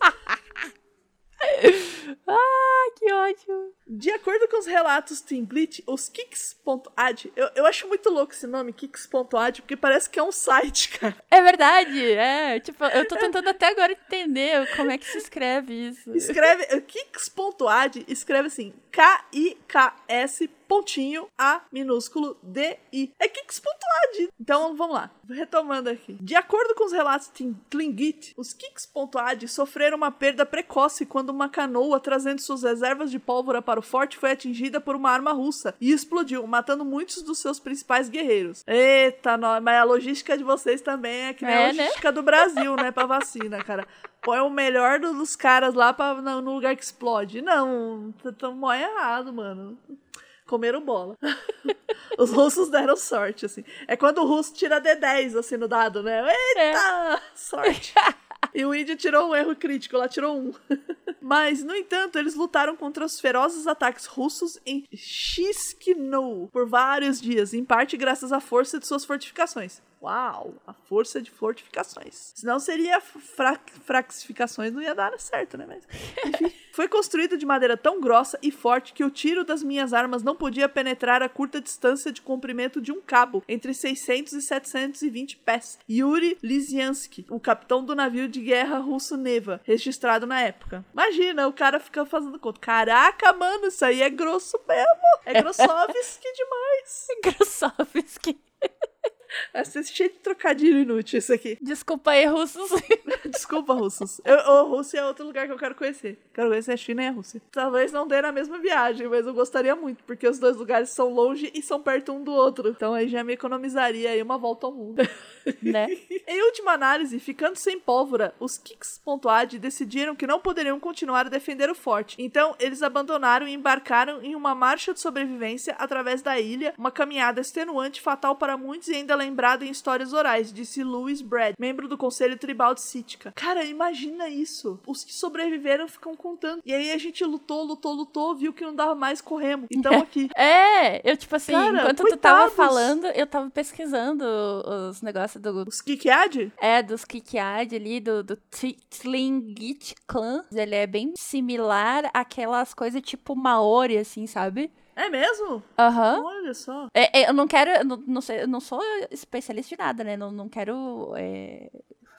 [SPEAKER 2] Ah, que ótimo.
[SPEAKER 1] De acordo com os relatos Timblit, os Kicks.ad, eu, eu acho muito louco esse nome, Kicks.ad, porque parece que é um site, cara.
[SPEAKER 2] É verdade, é. Tipo, eu tô tentando até agora entender como é que se escreve isso.
[SPEAKER 1] Escreve, Kicks.ad, escreve assim, K-I-K-S pontinho A minúsculo D-I. É Kicks.ad. Então, vamos lá. Retomando aqui. De acordo com os relatos de Tlingit, os Kicks.ad sofreram uma perda precoce quando uma canoa trazendo suas reservas de pólvora para o forte foi atingida por uma arma russa e explodiu, matando muitos dos seus principais guerreiros. Eita, nó- mas a logística de vocês também é que nem a
[SPEAKER 2] É, né?
[SPEAKER 1] logística do Brasil, né, pra vacina, cara. Põe o melhor do- dos caras lá pra, no no lugar que explode. Não, tão mó errado, mano. Comeram bola. Os russos deram sorte, assim. É quando o russo tira D10, assim, no dado, né? Eita! Sorte. E o índio tirou um erro crítico, lá tirou um. Mas, no entanto, eles lutaram contra os ferozes ataques russos em Chisinau por vários dias, em parte graças à força de suas fortificações. Uau, a força de fortificações. Senão seria fra fraxificações, não ia dar certo, né? Mas, enfim. Foi construído de madeira tão grossa e forte que o tiro das minhas armas não podia penetrar a curta distância de comprimento de um cabo, entre 600 e 720 pés. Yuri Lysiansky, o capitão do navio de guerra russo Neva, registrado na época. Imagina, o cara fica fazendo conta. Caraca, mano, isso aí é grosso mesmo. É Grossovski demais.
[SPEAKER 2] Grosovski.
[SPEAKER 1] É cheio de trocadilho inútil isso aqui.
[SPEAKER 2] Desculpa aí, russos.
[SPEAKER 1] Desculpa, russos. Eu, ô, Rússia é outro lugar que eu quero conhecer. Quero conhecer a China e a Rússia. Talvez não dê na mesma viagem, mas eu gostaria muito, porque os dois lugares são longe e são perto um do outro. Então aí já me economizaria aí uma volta ao mundo.
[SPEAKER 2] né?
[SPEAKER 1] Em última análise, ficando sem pólvora, os Kicks.ad decidiram que não poderiam continuar a defender o forte. Então, eles abandonaram e embarcaram em uma marcha de sobrevivência através da ilha, uma caminhada extenuante, fatal para muitos e ainda lembrada em histórias orais, disse Louis Brad, membro do Conselho Tribal de Sitka. Cara, imagina isso. Os que sobreviveram ficam contando. E aí a gente lutou, lutou, lutou, viu que não dava mais, corremos. Então aqui.
[SPEAKER 2] É, eu, tipo assim,
[SPEAKER 1] Cara,
[SPEAKER 2] enquanto tu
[SPEAKER 1] coitados.
[SPEAKER 2] tava falando, eu tava pesquisando os negócios do.
[SPEAKER 1] Os Kikiad?
[SPEAKER 2] É, dos Kikiad ali, do, do Tli- Tlingit Clan. Ele é bem similar àquelas coisas tipo Maori, assim, sabe?
[SPEAKER 1] É mesmo?
[SPEAKER 2] Aham.
[SPEAKER 1] Olha só.
[SPEAKER 2] É, é, eu não quero, eu não, não, sei, eu não sou especialista de nada, né? Não, não quero é,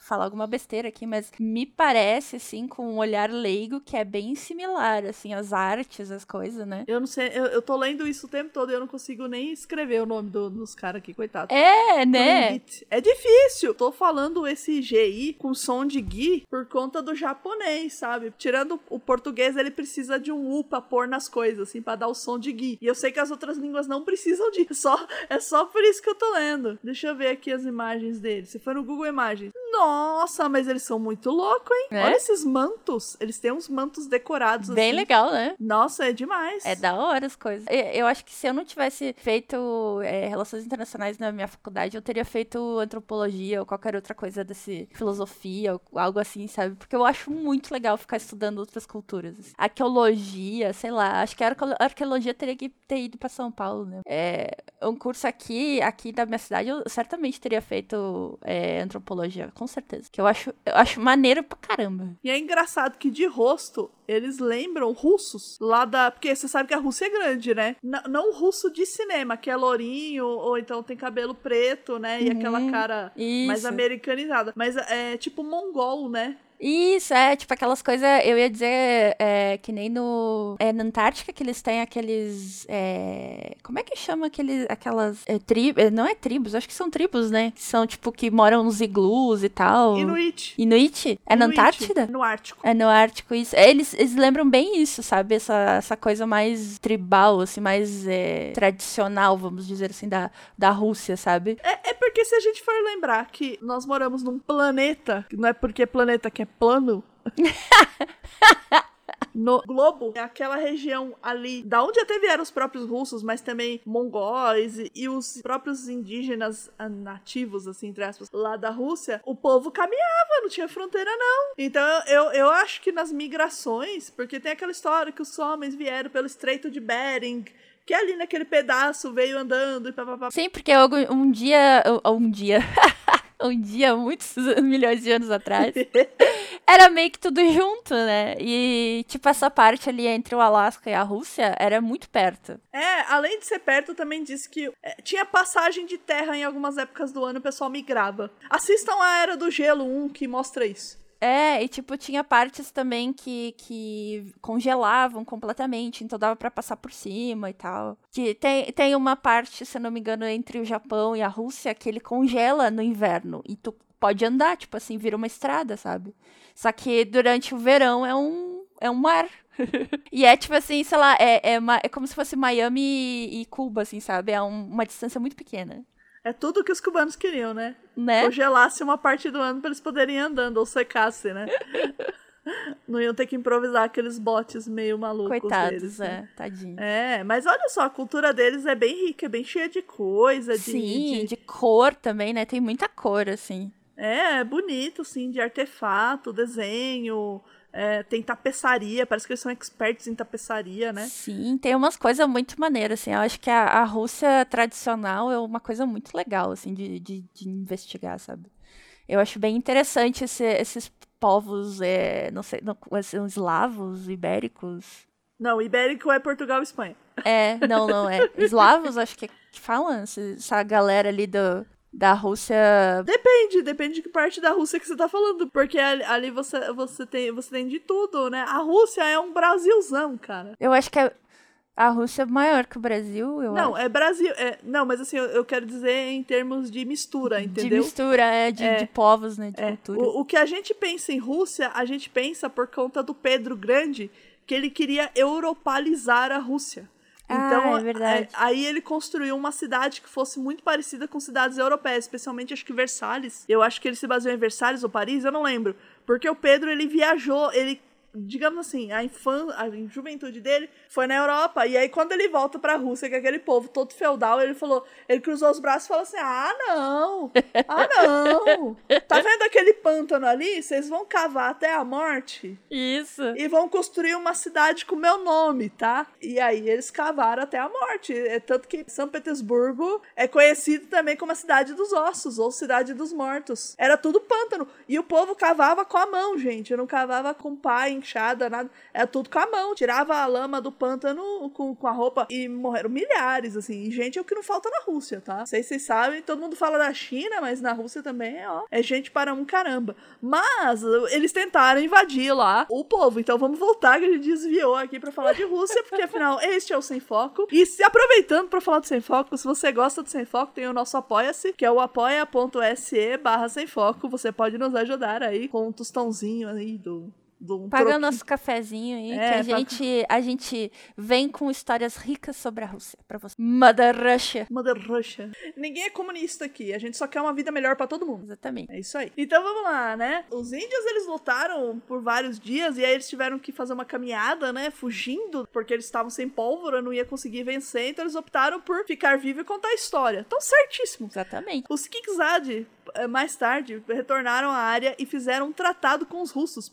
[SPEAKER 2] falar alguma besteira aqui, mas me parece, assim, com um olhar leigo que é bem similar, assim, as artes, as coisas, né?
[SPEAKER 1] Eu não sei, eu, eu tô lendo isso o tempo todo e eu não consigo nem escrever o nome do- dos caras aqui, coitado.
[SPEAKER 2] É, né?
[SPEAKER 1] É difícil. Tô falando esse GI com som de Gui por conta do japonês, sabe? Tirando o português, ele precisa de um U pra pôr nas coisas, assim, pra dar o som de Gui. E eu sei que as outras línguas não precisam disso. Só, é só por isso que eu tô lendo. Deixa eu ver aqui as imagens dele. Se for no Google Imagens. Nossa, mas eles são muito loucos, hein?
[SPEAKER 2] É?
[SPEAKER 1] Olha esses mantos. Eles têm uns mantos decorados,
[SPEAKER 2] Bem
[SPEAKER 1] assim.
[SPEAKER 2] legal, né?
[SPEAKER 1] Nossa, é demais.
[SPEAKER 2] É da hora as coisas. Eu, acho que se eu não tivesse feito é, relações internacionais na minha faculdade, eu teria feito antropologia ou qualquer outra coisa desse filosofia ou algo assim, sabe? Porque eu acho muito legal ficar estudando outras culturas. assim. Arqueologia, sei lá. Acho que a arqueo- arqueologia teria que ter ido pra São Paulo, né? É, um curso aqui, aqui da minha cidade, eu certamente teria feito é, antropologia, com certeza. Que eu acho, eu acho maneiro pra caramba.
[SPEAKER 1] E é engraçado que de rosto eles lembram russos lá da. Porque você sabe que a Rússia é grande, né? N- não o russo de cinema, que é lourinho, ou então tem cabelo preto, né? E
[SPEAKER 2] Uhum.
[SPEAKER 1] aquela cara mais
[SPEAKER 2] Isso.
[SPEAKER 1] americanizada. Mas é tipo mongol, né?
[SPEAKER 2] Isso, é, tipo aquelas coisas, eu ia dizer, é, que nem no. É na Antártica que eles têm aqueles. é, como é que chama aqueles, aquelas. É, tribos. Não é tribos, acho que são tribos, né? Que são, tipo, que moram nos iglus e tal.
[SPEAKER 1] Inuit.
[SPEAKER 2] Inuit? É na
[SPEAKER 1] Inuit,
[SPEAKER 2] Antártida?
[SPEAKER 1] No Ártico.
[SPEAKER 2] É no Ártico, isso. É, Eles, eles lembram bem isso, sabe? Essa, essa coisa mais tribal, assim, mais é, tradicional, vamos dizer assim, da, da Rússia, sabe?
[SPEAKER 1] É, é porque se a gente for lembrar que nós moramos num planeta, não é porque é planeta que é plano. No globo, é aquela região ali, da onde até vieram os próprios russos, mas também mongóis e, e os próprios indígenas ah, nativos, assim, entre aspas, lá da Rússia, o povo caminhava, não tinha fronteira, não. Então eu, eu acho que nas migrações, porque tem aquela história que os homens vieram pelo Estreito de Bering, que ali naquele pedaço veio andando e papapá.
[SPEAKER 2] Sim, porque algum- um dia. Um dia. um dia, muitos milhões de anos atrás. Era meio que tudo junto, né? E, tipo, essa parte ali entre o Alasca e a Rússia era muito perto.
[SPEAKER 1] É, além de ser perto, também disse que é, tinha passagem de terra em algumas épocas do ano, o pessoal migrava. Assistam a Era do Gelo 1, que mostra isso.
[SPEAKER 2] É, e tipo, tinha partes também que, que congelavam completamente, então dava pra passar por cima e tal. Que tem, tem uma parte, se não me engano, entre o Japão e a Rússia que ele congela no inverno e tu pode andar, tipo assim, vira uma estrada, sabe? Só que durante o verão é um, é um mar. e é tipo assim, sei lá, é, é, é como se fosse Miami e, e Cuba, assim, sabe? É um- uma distância muito pequena.
[SPEAKER 1] É tudo que os cubanos queriam, né?
[SPEAKER 2] Né?
[SPEAKER 1] Congelasse uma parte do ano pra eles poderem ir andando, ou secasse, né? Não iam ter que improvisar aqueles botes meio malucos
[SPEAKER 2] Coitados,
[SPEAKER 1] deles. né?
[SPEAKER 2] é, tadinho.
[SPEAKER 1] É, mas olha só, a cultura deles é bem rica, é bem cheia de coisa, de,
[SPEAKER 2] Sim,
[SPEAKER 1] de-
[SPEAKER 2] de cor também, né? Tem muita cor, assim.
[SPEAKER 1] É, é bonito, sim, de artefato, desenho, é, tem tapeçaria, parece que eles são experts em tapeçaria, né?
[SPEAKER 2] Sim, tem umas coisas muito maneiras, assim. Eu acho que a, a Rússia tradicional é uma coisa muito legal, assim, de, de, de investigar, sabe? Eu acho bem interessante esse- esses povos, é, não sei, não, são eslavos, ibéricos.
[SPEAKER 1] Não, ibérico é Portugal e Espanha.
[SPEAKER 2] É, não, não, é. Eslavos, acho que, é que falam, essa galera ali do, da Rússia.
[SPEAKER 1] Depende, depende de que parte da Rússia que você tá falando, porque ali, ali você, você, tem, você tem de tudo, né? A Rússia é um Brasilzão, cara.
[SPEAKER 2] Eu acho que é, a Rússia é maior que o Brasil, eu
[SPEAKER 1] Não,
[SPEAKER 2] acho.
[SPEAKER 1] é Brasil. É, não, mas assim, eu, eu quero dizer em termos de mistura,
[SPEAKER 2] De
[SPEAKER 1] entendeu?
[SPEAKER 2] mistura, é, de, de povos, né? De
[SPEAKER 1] É,
[SPEAKER 2] cultura.
[SPEAKER 1] o, o que a gente pensa em Rússia, a gente pensa por conta do Pedro Grande, que ele queria europalizar a Rússia. Então,
[SPEAKER 2] ah, é verdade.
[SPEAKER 1] aí ele construiu uma cidade que fosse muito parecida com cidades europeias, especialmente acho que Versalhes. Eu acho que ele se baseou em Versalhes ou Paris, eu não lembro. Porque o Pedro, ele viajou, ele digamos assim, a infância, a juventude dele foi na Europa. E aí, quando ele volta pra Rússia, que é aquele povo todo feudal, ele falou, ele cruzou os braços e falou assim: Ah, não! Ah, não! Tá vendo aquele pântano ali? Vocês vão cavar até a morte
[SPEAKER 2] Isso.
[SPEAKER 1] e vão construir uma cidade com meu nome, tá? E aí eles cavaram até a morte. É tanto que São Petersburgo é conhecido também como a cidade dos ossos ou cidade dos mortos. Era tudo pântano. E o povo cavava com a mão, gente. Não cavava com pá, enxada, nada. Era tudo com a mão. Tirava a lama do pântano com, com a roupa e morreram milhares, assim. E gente é o que não falta na Rússia, tá? Não sei se vocês sabem, todo mundo fala da China, mas na Rússia também, ó, é gente para um caramba. Mas eles tentaram invadir lá o povo. Então vamos voltar que a gente desviou aqui pra falar de Rússia, porque afinal este é o Sem Foco. E se aproveitando pra falar do Sem Foco, se você gosta do Sem Foco, tem o nosso Apoia-se, que é o apoia.se barra Sem Foco. Você pode nos ajudar aí com um tostãozinho aí do do
[SPEAKER 2] Paga
[SPEAKER 1] troquinho.
[SPEAKER 2] nosso cafezinho aí,
[SPEAKER 1] É,
[SPEAKER 2] que a
[SPEAKER 1] paga-
[SPEAKER 2] gente, a gente vem com histórias ricas sobre a Rússia pra você. Mother Russia.
[SPEAKER 1] Mother Russia. Ninguém é comunista aqui, a gente só quer uma vida melhor pra todo mundo.
[SPEAKER 2] Exatamente.
[SPEAKER 1] É isso aí. Então vamos lá, né? Os índios eles lutaram por vários dias e aí eles tiveram que fazer uma caminhada, né? Fugindo, porque eles estavam sem pólvora, não ia conseguir vencer, então eles optaram por ficar vivo e contar a história. Então, certíssimo.
[SPEAKER 2] Exatamente.
[SPEAKER 1] Os Kikzad, eh, mais tarde, retornaram à área e fizeram um tratado com os russos,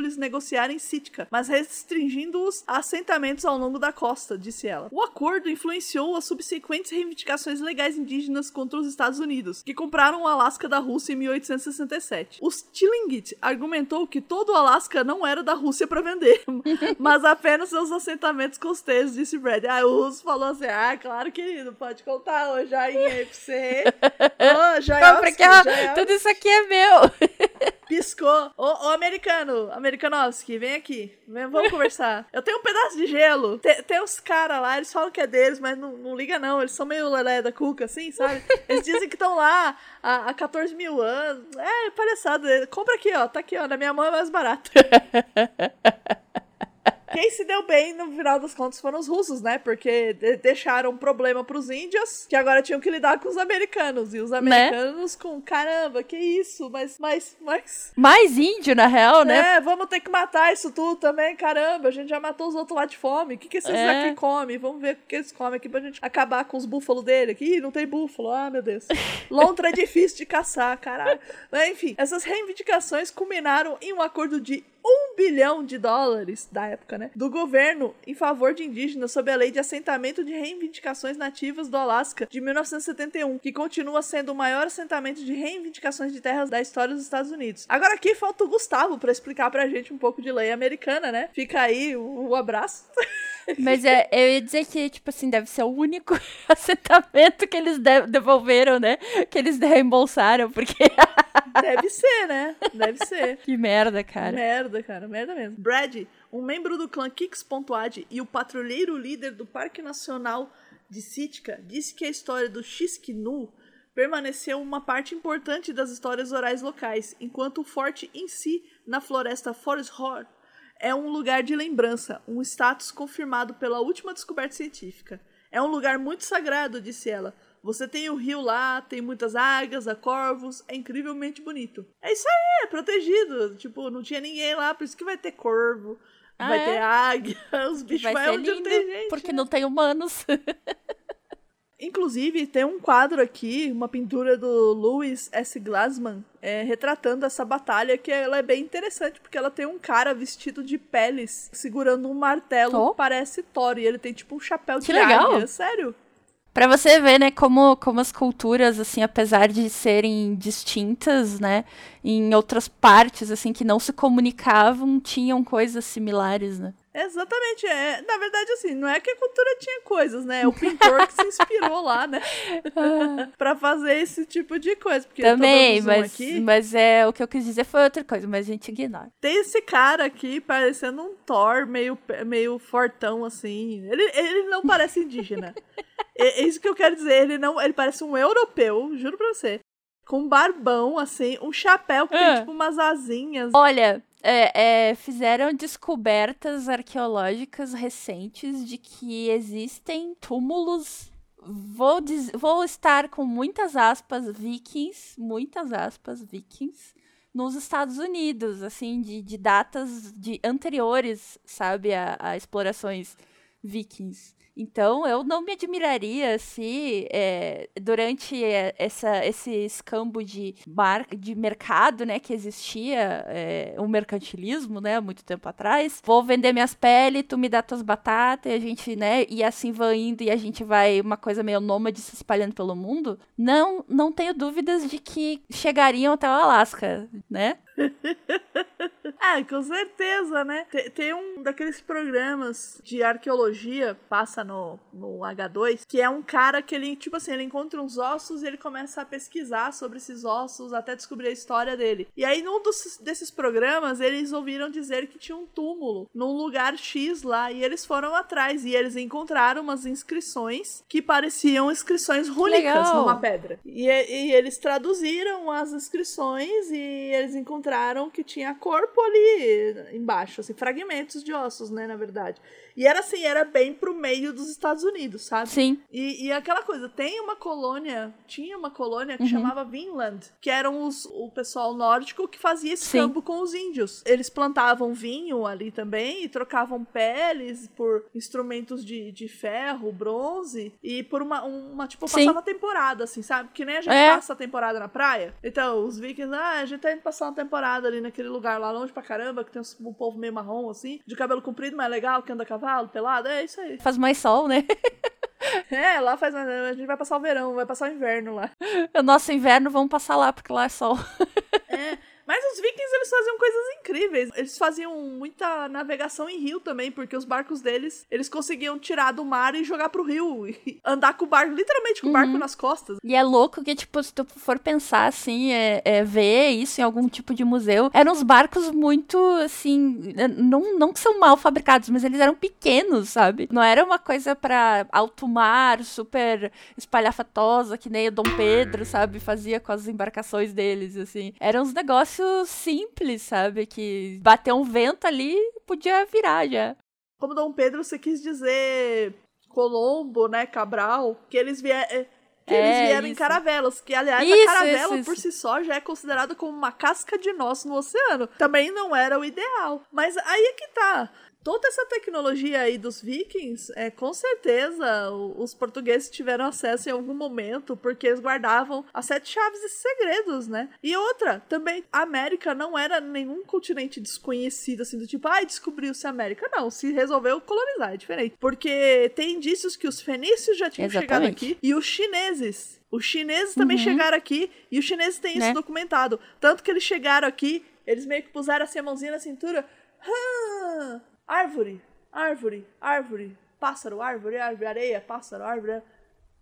[SPEAKER 1] permitindo-lhes negociar em Sitka, mas restringindo-os a assentamentos ao longo da costa, disse ela. O acordo influenciou as subsequentes reivindicações legais indígenas contra os Estados Unidos, que compraram o Alasca da Rússia em 1867. Os Tlingit argumentou que todo o Alasca não era da Rússia para vender, mas apenas seus assentamentos costeiros, disse Brad. Aí o russo falou assim: ah, claro, querido, pode contar, ô joinha aí pra você. Ô, joinha,
[SPEAKER 2] Compra aqui, ó. Tudo isso aqui é meu.
[SPEAKER 1] Piscou. Ô, ô, americano, amerikanovski, vem aqui. Vem, vamos conversar. Eu tenho um pedaço de gelo. Tem, tem uns caras lá, eles falam que é deles, mas não, não liga não. Eles são meio lelé da cuca, assim, sabe? Eles dizem que estão lá há, há 14 mil anos. É, palhaçada. Compra aqui, ó. Tá aqui, ó. Na minha mão é mais barato. Quem se deu bem no final das contas foram os russos, né? Porque de- deixaram um problema pros índios, que agora tinham que lidar com os americanos. E os americanos com, caramba, que isso? Mas, mas, mas...
[SPEAKER 2] Mais índio, na real, né?
[SPEAKER 1] É, vamos ter que matar isso tudo também, caramba. A gente já matou os outros lá de fome. O que, que esses
[SPEAKER 2] É.
[SPEAKER 1] aqui comem? Vamos ver o que eles comem aqui pra gente acabar com os búfalos dele. Aqui Ih, não tem búfalo. Ah, meu Deus. Lontra é difícil de caçar, caralho. Mas, enfim, essas reivindicações culminaram em um acordo de um bilhão de dólares da época, né? Do governo em favor de indígenas sob a lei de assentamento de reivindicações nativas do Alasca de 1971, que continua sendo o maior assentamento de reivindicações de terras da história dos Estados Unidos. Agora aqui falta o Gustavo pra explicar pra gente um pouco de lei americana, né? Fica aí o, o abraço.
[SPEAKER 2] Mas é, eu ia dizer que, tipo assim, deve ser o único assentamento que eles de- devolveram, né? Que eles reembolsaram, porque.
[SPEAKER 1] Deve ser, né? Deve ser.
[SPEAKER 2] que merda, cara.
[SPEAKER 1] Merda, cara, merda mesmo. Brad, um membro do clã Kix.ad e o patrulheiro líder do Parque Nacional de Sitka, disse que a história do Xisquinu permaneceu uma parte importante das histórias orais locais, enquanto o forte em si, na floresta Forest Hall, é um lugar de lembrança, um status confirmado pela última descoberta científica. É um lugar muito sagrado, disse ela. Você tem o rio lá, tem muitas águias, há corvos, é incrivelmente bonito. É isso aí, é protegido. Tipo, não tinha ninguém lá, por isso que vai ter corvo,
[SPEAKER 2] Ah,
[SPEAKER 1] vai
[SPEAKER 2] é?
[SPEAKER 1] ter águia, os bichos
[SPEAKER 2] Vai
[SPEAKER 1] vai,
[SPEAKER 2] ser
[SPEAKER 1] onde não
[SPEAKER 2] lindo,
[SPEAKER 1] tem gente.
[SPEAKER 2] porque
[SPEAKER 1] né?
[SPEAKER 2] não tem humanos.
[SPEAKER 1] Inclusive, tem um quadro aqui, uma pintura do Louis S. Glassman, é, retratando essa batalha, que ela é bem interessante, porque ela tem um cara vestido de peles, segurando um martelo,
[SPEAKER 2] Oh.
[SPEAKER 1] que parece Thor, e ele tem tipo um chapéu
[SPEAKER 2] Que
[SPEAKER 1] de
[SPEAKER 2] legal.
[SPEAKER 1] águia, sério.
[SPEAKER 2] Pra você ver, né, como, como as culturas, assim, apesar de serem distintas, né, em outras partes, assim, que não se comunicavam, tinham coisas similares, né?
[SPEAKER 1] Exatamente, é. Na verdade, assim, não é que a cultura tinha coisas, né? É o pintor que se inspirou lá, né? pra fazer esse tipo de coisa. Porque
[SPEAKER 2] Também, mas,
[SPEAKER 1] aqui,
[SPEAKER 2] mas é, o que eu quis dizer foi outra coisa, mas a gente ignora.
[SPEAKER 1] tem esse cara aqui parecendo um Thor meio, meio fortão, assim. Ele, ele não parece indígena. é, é isso que eu quero dizer. Ele não. Ele parece um europeu, juro pra você. Com um barbão, assim, um chapéu que
[SPEAKER 2] Ah.
[SPEAKER 1] tem tipo umas asinhas.
[SPEAKER 2] Olha, é, é, fizeram descobertas arqueológicas recentes de que existem túmulos. Vou, diz, vou estar com muitas aspas vikings, muitas aspas vikings, nos Estados Unidos, assim, de, de datas de anteriores, sabe, a, a explorações vikings. Então, eu não me admiraria se é, durante é, essa, esse escambo de, mar, de mercado né, que existia, é, o mercantilismo, né, muito tempo atrás, vou vender minhas peles, tu me dá tuas batatas, e a gente, né, e assim vai indo, e a gente vai, uma coisa meio nômade se espalhando pelo mundo, não, não tenho dúvidas de que chegariam até o Alasca, né?
[SPEAKER 1] ah, com certeza, né? Tem, tem, um daqueles programas de arqueologia, passa no, no H2, que é um cara que ele, tipo assim, ele encontra uns ossos e ele começa a pesquisar sobre esses ossos até descobrir a história dele. E aí, num dos, desses programas, eles ouviram dizer que tinha um túmulo num lugar X lá e eles foram atrás e eles encontraram umas inscrições que pareciam inscrições rúnicas numa pedra. E, e eles traduziram as inscrições e eles encontraram encontraram que tinha corpo ali embaixo, assim, fragmentos de ossos, né, na verdade. E era assim, era bem pro meio dos Estados Unidos, sabe?
[SPEAKER 2] Sim.
[SPEAKER 1] E, e aquela coisa, tem uma colônia, tinha uma colônia que uhum. chamava Vinland, que eram os, o pessoal nórdico que fazia esse campo com os índios. Eles plantavam vinho ali também e trocavam peles por instrumentos de, de ferro, bronze, e por uma, uma tipo, passava temporada, assim, sabe? Que nem a gente é. passa a temporada na praia. Então, os vikings, ah, a gente tá indo passar uma temporada ali naquele lugar lá longe pra caramba, que tem um povo meio marrom, assim, de cabelo comprido, mas é legal, que anda cavalo cavalo pelado, é isso aí.
[SPEAKER 2] Faz mais sol, né?
[SPEAKER 1] É, lá faz. A gente vai passar o verão, vai passar o inverno lá.
[SPEAKER 2] O nosso inverno vamos passar lá, porque lá é sol.
[SPEAKER 1] É. Mas os vikings, eles faziam coisas incríveis. Eles faziam muita navegação em rio também, porque os barcos deles, eles conseguiam tirar do mar e jogar pro rio. E andar com o barco, literalmente com o barco uhum. nas costas.
[SPEAKER 2] E é louco que, tipo, se tu for pensar, assim, é, é, ver isso em algum tipo de museu, eram uns barcos muito, assim, não, não que são mal fabricados, mas eles eram pequenos, sabe? Não era uma coisa para alto mar, super espalhafatosa, que nem o Dom Pedro, sabe? Fazia com as embarcações deles, assim. Eram uns negócios negócio simples, sabe? Que bater um vento ali podia virar já.
[SPEAKER 1] Como Dom Pedro, você quis dizer Colombo, né? Cabral, que eles vieram. Eh, que é, eles vieram isso. em caravelas, que aliás isso, a caravela isso, por si só já é considerada como uma casca de nós no oceano. Também não era o ideal. Mas aí é que tá toda essa tecnologia aí dos vikings, é, com certeza os portugueses tiveram acesso em algum momento, porque eles guardavam as sete chaves e segredos, né? E outra, também, a América não era nenhum continente desconhecido, assim, do tipo, ai, ah, descobriu-se a América. Não, se resolveu colonizar, é diferente. Porque tem indícios que os fenícios já tinham Exatamente. chegado aqui e os chineses. Os chineses também uhum. chegaram aqui e os chineses têm isso né? documentado. Tanto que eles chegaram aqui, eles meio que puseram assim a mãozinha na cintura. Ah, Árvore, árvore, árvore, pássaro, árvore, árvore, areia, pássaro, árvore.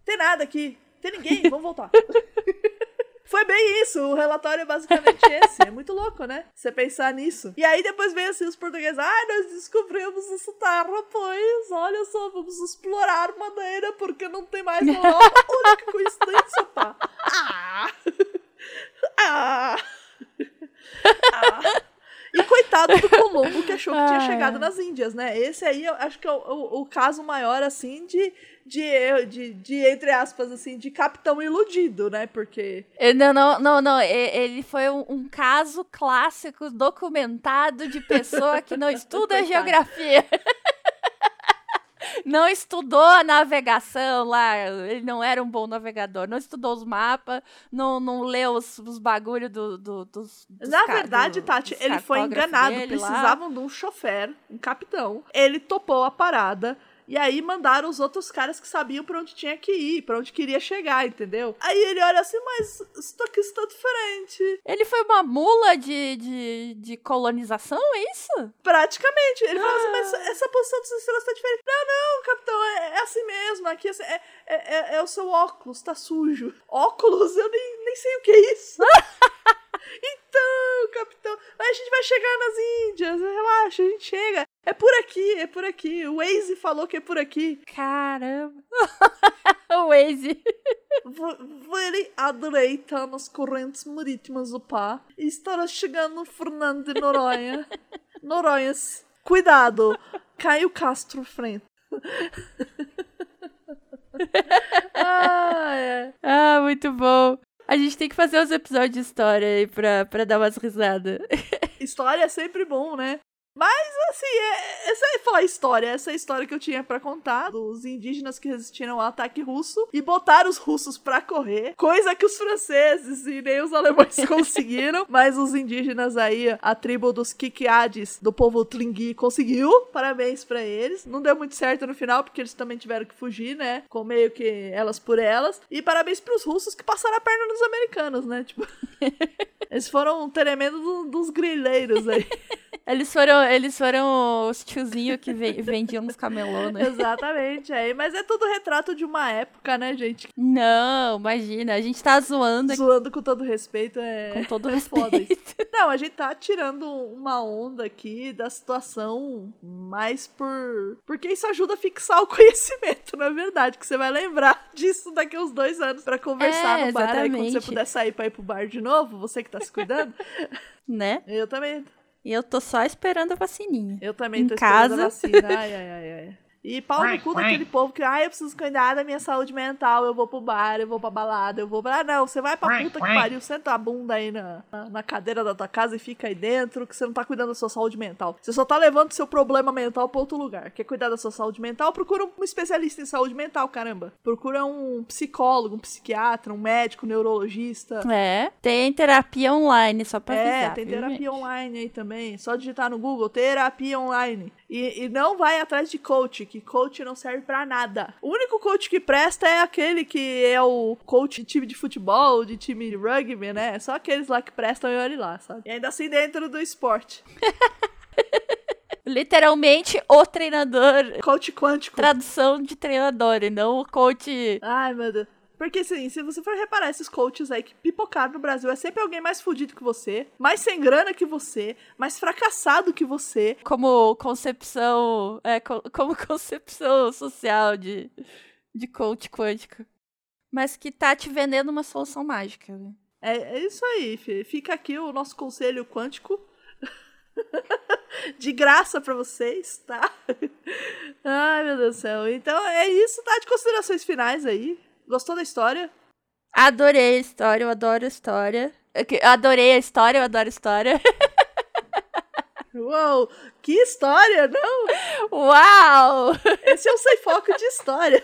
[SPEAKER 1] Tem nada aqui. Tem ninguém. Vamos voltar. Foi bem isso, o relatório é basicamente esse. É muito louco, né? Você pensar nisso. E aí depois vem assim os portugueses, ah, nós descobrimos essa terra, pois, olha só, vamos explorar madeira porque não tem mais Europa. Olha que coincidência, pá. Ah! Ah! Ah! E coitado do Colombo que achou que tinha chegado nas Índias, né? Esse aí eu acho que é o, o, o caso maior, assim, de, de, de, de, entre aspas, assim, de capitão iludido, né? Porque.
[SPEAKER 2] Não, não, não, não. Ele foi um, um caso clássico documentado de pessoa que não estuda geografia. não estudou a navegação lá, ele não era um bom navegador, não estudou os mapas, não, não leu os, os bagulho do, do, dos, dos
[SPEAKER 1] Na verdade, do, Tati, ele foi enganado, precisavam lá. de um chofer, um capitão. Ele topou a parada, e aí mandaram os outros caras que sabiam para onde tinha que ir, para onde queria chegar, entendeu? Aí ele olha assim, mas isso aqui está diferente.
[SPEAKER 2] Ele foi uma mula de, de, de colonização, é isso?
[SPEAKER 1] Praticamente. Ele ah. fala assim, mas ah. essa posição dos estrelas está diferente. Não, não, capitão, é, é assim mesmo. Aqui assim, é, é, é, é, o seu óculos, tá sujo. Óculos? Eu nem, nem sei o que é isso. então, capitão, a gente vai chegar nas Índias, relaxa, a gente chega. É por aqui, é por aqui. O Waze falou que é por aqui.
[SPEAKER 2] Caramba. o Waze.
[SPEAKER 1] Very adorei estar nas correntes marítimas do Pá e estar chegando no Fernando de Noronha. Noronhas, cuidado, Caio Castro frente.
[SPEAKER 2] ah, é. ah, muito bom. A gente tem que fazer uns episódios de história aí pra, pra dar umas risadas.
[SPEAKER 1] História é sempre bom, né? Mas, assim, é, essa é falar história. Essa é a história que eu tinha para contar dos indígenas que resistiram ao ataque russo e botaram os russos para correr. Coisa que os franceses e nem os alemães conseguiram. Mas os indígenas aí, a tribo dos Kikiades do povo Tlingui conseguiu. Parabéns para eles. Não deu muito certo no final, porque eles também tiveram que fugir, né? Com meio que elas por elas. E parabéns pros russos que passaram a perna nos americanos, né? Tipo. eles foram tremendo dos grileiros aí.
[SPEAKER 2] Eles foram, eles foram os tiozinhos que vendiam nos camelô, né?
[SPEAKER 1] Exatamente, aí. Mas é tudo retrato de uma época, né, gente?
[SPEAKER 2] Não, imagina. A gente tá zoando.
[SPEAKER 1] Zoando com todo respeito é.
[SPEAKER 2] Com todo é respeito.
[SPEAKER 1] Não, a gente tá tirando uma onda aqui da situação mais por. Porque isso ajuda a fixar o conhecimento, na é verdade. Que você vai lembrar disso daqui uns dois anos pra conversar
[SPEAKER 2] é,
[SPEAKER 1] no bar. Aí quando você puder sair pra ir pro bar de novo, você que tá se cuidando.
[SPEAKER 2] né?
[SPEAKER 1] Eu também.
[SPEAKER 2] E eu tô só esperando a vacininha.
[SPEAKER 1] Eu também tô em esperando casa. a vacina. Ai, ai, ai, ai. E pau no cu daquele povo que, ah, eu preciso cuidar da minha saúde mental, eu vou pro bar, eu vou pra balada, eu vou pra. Ah, não, você vai pra puta que pariu, senta a bunda aí na, na, na, cadeira da tua casa e fica aí dentro, que você não tá cuidando da sua saúde mental. Você só tá levando seu problema mental pra outro lugar. Quer cuidar da sua saúde mental? Procura um especialista em saúde mental, caramba. Procura um psicólogo, um psiquiatra, um médico, um neurologista.
[SPEAKER 2] É, tem terapia online, só pra
[SPEAKER 1] é,
[SPEAKER 2] avisar.
[SPEAKER 1] É, tem terapia gente? online aí também. Só digitar no Google, terapia online. E, e não vai atrás de coach, que coach não serve para nada. O único coach que presta é aquele que é o coach de time de futebol, de time de rugby, né? Só aqueles lá que prestam e olhe lá, sabe? E ainda assim dentro do esporte.
[SPEAKER 2] Literalmente o treinador.
[SPEAKER 1] Coach quântico.
[SPEAKER 2] Tradução de treinador, e não o coach.
[SPEAKER 1] Ai, meu Deus. Porque, assim, se você for reparar esses coaches aí que pipocaram no Brasil, é sempre alguém mais fudido que você, mais sem grana que você, mais fracassado que você.
[SPEAKER 2] Como concepção. É, como concepção social de, de coach quântico. Mas que tá te vendendo uma solução mágica, né?
[SPEAKER 1] É, é isso aí, filho. Fica aqui o nosso conselho quântico. de graça para vocês, tá? Ai, meu Deus do céu. Então é isso, tá? De considerações finais aí. Gostou da história?
[SPEAKER 2] Adorei a história, eu adoro a história. Eu adorei a história, eu adoro a história.
[SPEAKER 1] Uou, que história, não?
[SPEAKER 2] Uau!
[SPEAKER 1] Esse é o sem foco de história.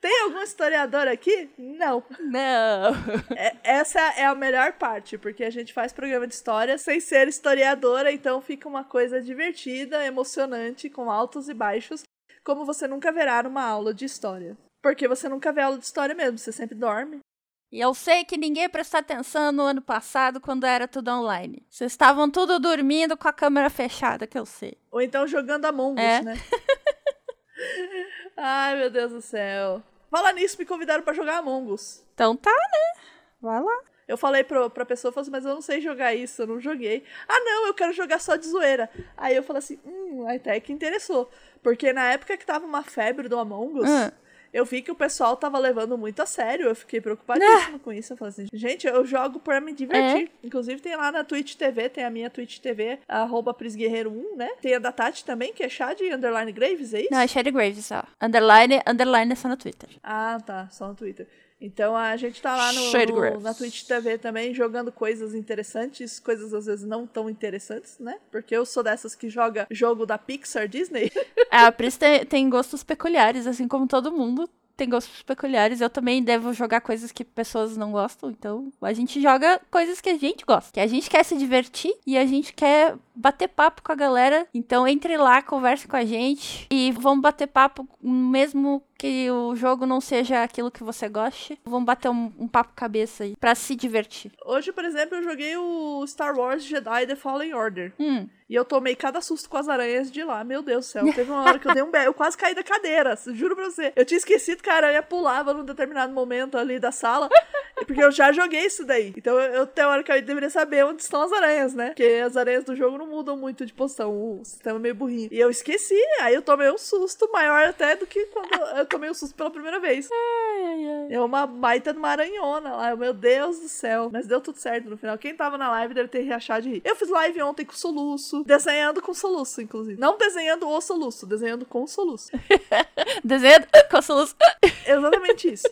[SPEAKER 1] Tem algum historiador aqui? Não.
[SPEAKER 2] Não.
[SPEAKER 1] É, essa é a melhor parte, porque a gente faz programa de história sem ser historiadora, então fica uma coisa divertida, emocionante, com altos e baixos, como você nunca verá numa aula de história. Porque você nunca vê aula de história mesmo, você sempre dorme.
[SPEAKER 2] E eu sei que ninguém prestou atenção no ano passado quando era tudo online. Vocês estavam tudo dormindo com a câmera fechada, que eu sei.
[SPEAKER 1] Ou então jogando Among Us, é. né? Ai, meu Deus do céu. Fala nisso, me convidaram para jogar Among Us.
[SPEAKER 2] Então tá, né? Vai lá.
[SPEAKER 1] Eu falei pro, pra pessoa, falei assim, mas eu não sei jogar isso, eu não joguei. Ah, não, eu quero jogar só de zoeira. Aí eu falei assim, hum, até que interessou. Porque na época que tava uma febre do Among Us, hum eu vi que o pessoal tava levando muito a sério. Eu fiquei preocupadíssima ah. com isso. Eu falei assim, gente, eu jogo pra me divertir. É. Inclusive, tem lá na Twitch TV, tem a minha Twitch TV, arroba Prisguerreiro1, né? Tem a da Tati também, que é Chad Underline Graves, é isso?
[SPEAKER 2] Não, é Chad Graves só. Underline, underline é só no Twitter.
[SPEAKER 1] Ah, tá. Só no Twitter. Então a gente tá lá no, no, na Twitch TV também jogando coisas interessantes, coisas às vezes não tão interessantes, né? Porque eu sou dessas que joga jogo da Pixar Disney.
[SPEAKER 2] É, a Pris tem, tem gostos peculiares, assim como todo mundo tem gostos peculiares. Eu também devo jogar coisas que pessoas não gostam. Então, a gente joga coisas que a gente gosta. Que a gente quer se divertir e a gente quer bater papo com a galera. Então, entre lá, converse com a gente e vamos bater papo mesmo que o jogo não seja aquilo que você goste. Vamos bater um, um papo cabeça aí pra se divertir.
[SPEAKER 1] Hoje, por exemplo, eu joguei o Star Wars Jedi The Fallen Order.
[SPEAKER 2] Hum.
[SPEAKER 1] E eu tomei cada susto com as aranhas de lá. Meu Deus do céu. Teve uma hora que eu dei um be... Eu quase caí da cadeira. Juro pra você. Eu tinha esquecido que a aranha pulava num determinado momento ali da sala. Porque eu já joguei isso daí. Então eu, teoricamente, deveria saber onde estão as aranhas, né? Porque as aranhas do jogo não mudam muito de posição. O sistema é meio burrinho. E eu esqueci. Aí eu tomei um susto maior até do que quando eu tomei um susto pela primeira vez.
[SPEAKER 2] Ai, ai, ai.
[SPEAKER 1] É uma baita de uma aranhona lá. Meu Deus do céu. Mas deu tudo certo no final. Quem tava na live deve ter reachado de rir. Eu fiz live ontem com soluço. Desenhando com soluço, inclusive. Não desenhando o soluço, desenhando com soluço.
[SPEAKER 2] Desenho com soluço.
[SPEAKER 1] Exatamente isso.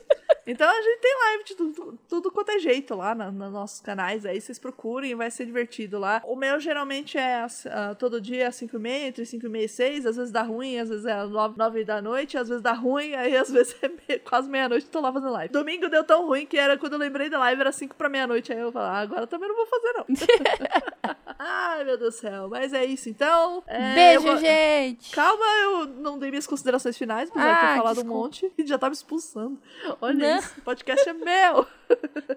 [SPEAKER 1] Então a gente tem live de tudo, tudo quanto é jeito lá na- nos nossos canais. Aí vocês procurem, vai ser divertido lá. O meu geralmente é ah, todo dia às 5 e meia, entre 5 e meia e 6. Às vezes dá ruim, às vezes é às 9, 9 da noite, às vezes dá ruim, aí às vezes é me- quase meia-noite tô lá fazendo live. Domingo deu tão ruim que era quando eu lembrei da live, era 5 pra meia-noite. Aí eu falei, ah, agora também não vou fazer, não. Ai, meu Deus do céu. Mas é isso então. É,
[SPEAKER 2] Beijo,
[SPEAKER 1] eu
[SPEAKER 2] gente.
[SPEAKER 1] Calma, eu não dei minhas considerações finais, apesar de
[SPEAKER 2] Ah,
[SPEAKER 1] ter falado um
[SPEAKER 2] desculpa.
[SPEAKER 1] monte e já tava expulsando. Olha
[SPEAKER 2] Não.
[SPEAKER 1] isso, o podcast é meu.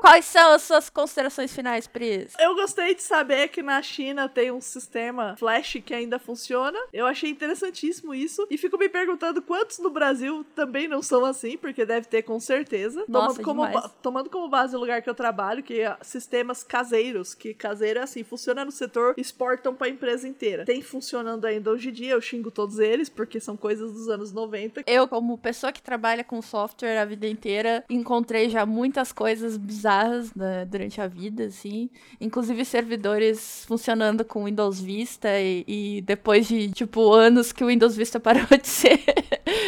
[SPEAKER 2] Quais são as suas considerações finais, Pris?
[SPEAKER 1] Eu gostei de saber que na China tem um sistema Flash que ainda funciona. Eu achei interessantíssimo isso. E fico me perguntando quantos no Brasil também não são assim, porque deve ter com certeza.
[SPEAKER 2] Nossa,
[SPEAKER 1] tomando, como, tomando como base o lugar que eu trabalho, que é sistemas caseiros, que caseiro é assim, funciona no setor, exportam pra empresa inteira. Tem funcionando ainda hoje em dia, eu xingo todos eles, porque são coisas dos anos 90.
[SPEAKER 2] Eu, como pessoa que trabalha com software a vida inteira, encontrei já muitas coisas bizarras né, durante a vida, assim. Inclusive servidores funcionando com Windows Vista e, e depois de, tipo, anos que o Windows Vista parou de ser...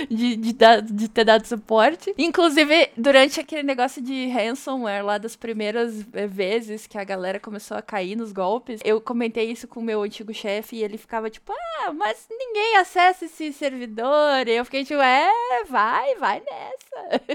[SPEAKER 2] de, de, de ter dado suporte. Inclusive, durante aquele negócio de ransomware lá das primeiras eh, vezes que a galera começou a cair nos golpes, eu comentei isso com o meu antigo chefe e ele ficava tipo, ah, mas ninguém acessa esse servidor. E eu fiquei tipo, é, vai, vai nessa.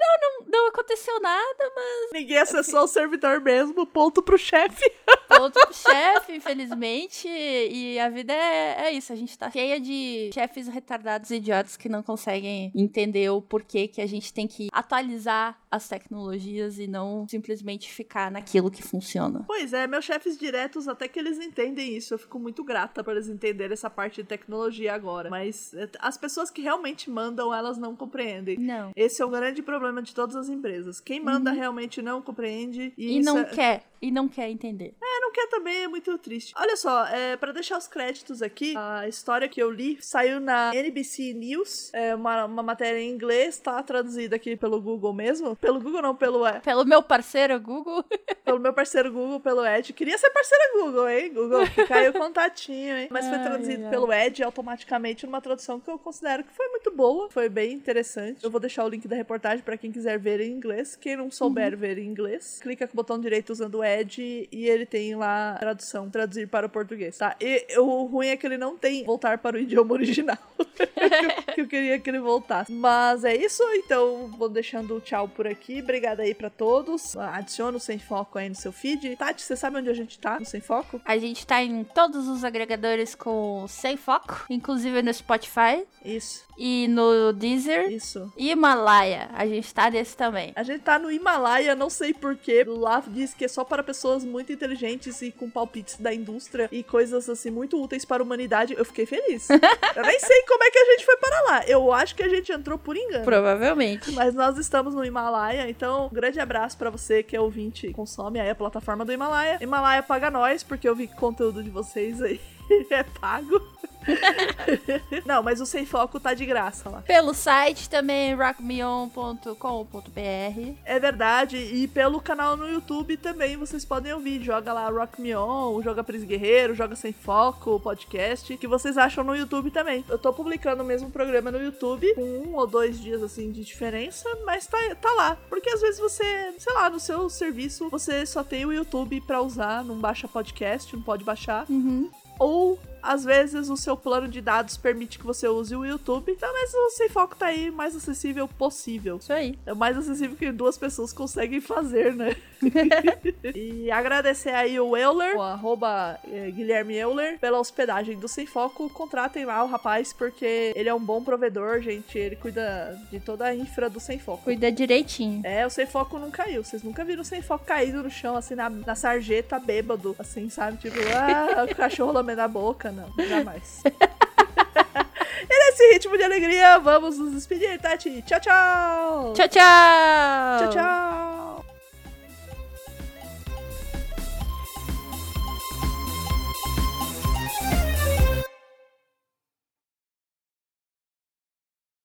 [SPEAKER 2] não, não, não aconteceu nada, mas
[SPEAKER 1] Ninguém acessou o servidor mesmo, ponto pro chefe.
[SPEAKER 2] ponto pro chefe, infelizmente. E a vida é, é isso, a gente tá cheia de chefes retardados e idiotas que não conseguem entender o porquê que a gente tem que atualizar as tecnologias e não simplesmente ficar naquilo que funciona.
[SPEAKER 1] Pois é, meus chefes diretos, até que eles entendem isso. Eu fico muito grata por eles entenderem essa parte de tecnologia agora. Mas é, as pessoas que realmente mandam, elas não compreendem.
[SPEAKER 2] Não.
[SPEAKER 1] Esse é o grande problema de todas as empresas. Quem manda realmente não compreende. E,
[SPEAKER 2] Uhum. E não
[SPEAKER 1] é-
[SPEAKER 2] quer, e não quer entender.
[SPEAKER 1] É, não quer também, é muito triste. Olha só, é, para deixar os créditos aqui, a história que eu li saiu na NBC News, é uma, uma matéria em inglês, tá traduzida aqui pelo Google mesmo. Pelo Google não, pelo, é,
[SPEAKER 2] Pelo meu parceiro Google,
[SPEAKER 1] pelo meu parceiro Google, pelo Ed. Queria ser parceira Google, hein? Google, que caiu o contatinho, hein? Mas foi traduzido
[SPEAKER 2] ai, ai.
[SPEAKER 1] pelo Ed automaticamente numa tradução que eu considero que foi muito boa, foi bem interessante. Eu vou deixar o link da reportagem pra quem quiser ver em inglês. Quem não souber
[SPEAKER 2] Uhum.
[SPEAKER 1] ver em inglês, clica com o botão direito usando o Ed e ele tem lá tradução, traduzir para o português, tá? E o ruim é que ele não tem voltar para o idioma original. que eu queria que ele voltasse. Mas é isso, então vou deixando o tchau por aqui. Obrigada aí pra todos. Adiciona o Sem Foco aí no seu feed. Tati, você sabe onde a gente tá no Sem Foco?
[SPEAKER 2] a gente tá em todos os agregadores com Sem Foco, inclusive no Spotify
[SPEAKER 1] Isso,
[SPEAKER 2] e no Deezer.
[SPEAKER 1] isso.
[SPEAKER 2] E Himalaia, a gente tá nesse também.
[SPEAKER 1] A gente tá no Himalaia, não sei porquê. Lá diz que é só para pessoas muito inteligentes e com palpites da indústria e coisas assim muito úteis para a humanidade. Eu fiquei feliz. Eu nem sei como é que a gente foi para lá. Eu acho que a gente entrou por engano.
[SPEAKER 2] Provavelmente.
[SPEAKER 1] Mas nós estamos no Himalaia, então um grande abraço pra você que é ouvinte e consome aí a plataforma do Himalaia. Himalaia paga nós, porque eu vi que o conteúdo de vocês aí é pago. Não, mas o Sem Foco tá de graça lá.
[SPEAKER 2] Pelo site também, rockmeon.com.br.
[SPEAKER 1] É verdade, e pelo canal no YouTube também vocês podem ouvir. Joga lá Rock Me On, joga Pris Guerreiro, joga Sem Foco, podcast, que vocês acham no YouTube também. Eu tô publicando o mesmo programa no YouTube, com um ou dois dias assim de diferença, mas tá, tá lá. Porque às vezes você, sei lá, no seu serviço, você só tem o YouTube pra usar, não baixa podcast, não pode baixar.
[SPEAKER 2] Uhum.
[SPEAKER 1] Ou às vezes o seu plano de dados permite que você use o YouTube. Então, mas o Sem Foco tá aí mais acessível possível.
[SPEAKER 2] Isso aí.
[SPEAKER 1] É o mais acessível que duas pessoas conseguem fazer, né? e agradecer aí o Euler, o arroba eh, Guilherme Euler, pela hospedagem do Sem Foco. Contratem lá o rapaz, porque ele é um bom provedor, gente. Ele cuida de toda a infra do Sem Foco.
[SPEAKER 2] Cuida direitinho.
[SPEAKER 1] É, o Sem Foco não caiu. Vocês nunca viram o Sem Foco caído no chão, assim, na, na sarjeta, bêbado, assim, sabe? Tipo, ah, o cachorro lambendo a boca. Não, jamais. e nesse ritmo de alegria, vamos nos despedir, Tati. Tchau, tchau!
[SPEAKER 2] Tchau, tchau!
[SPEAKER 1] Tchau, tchau!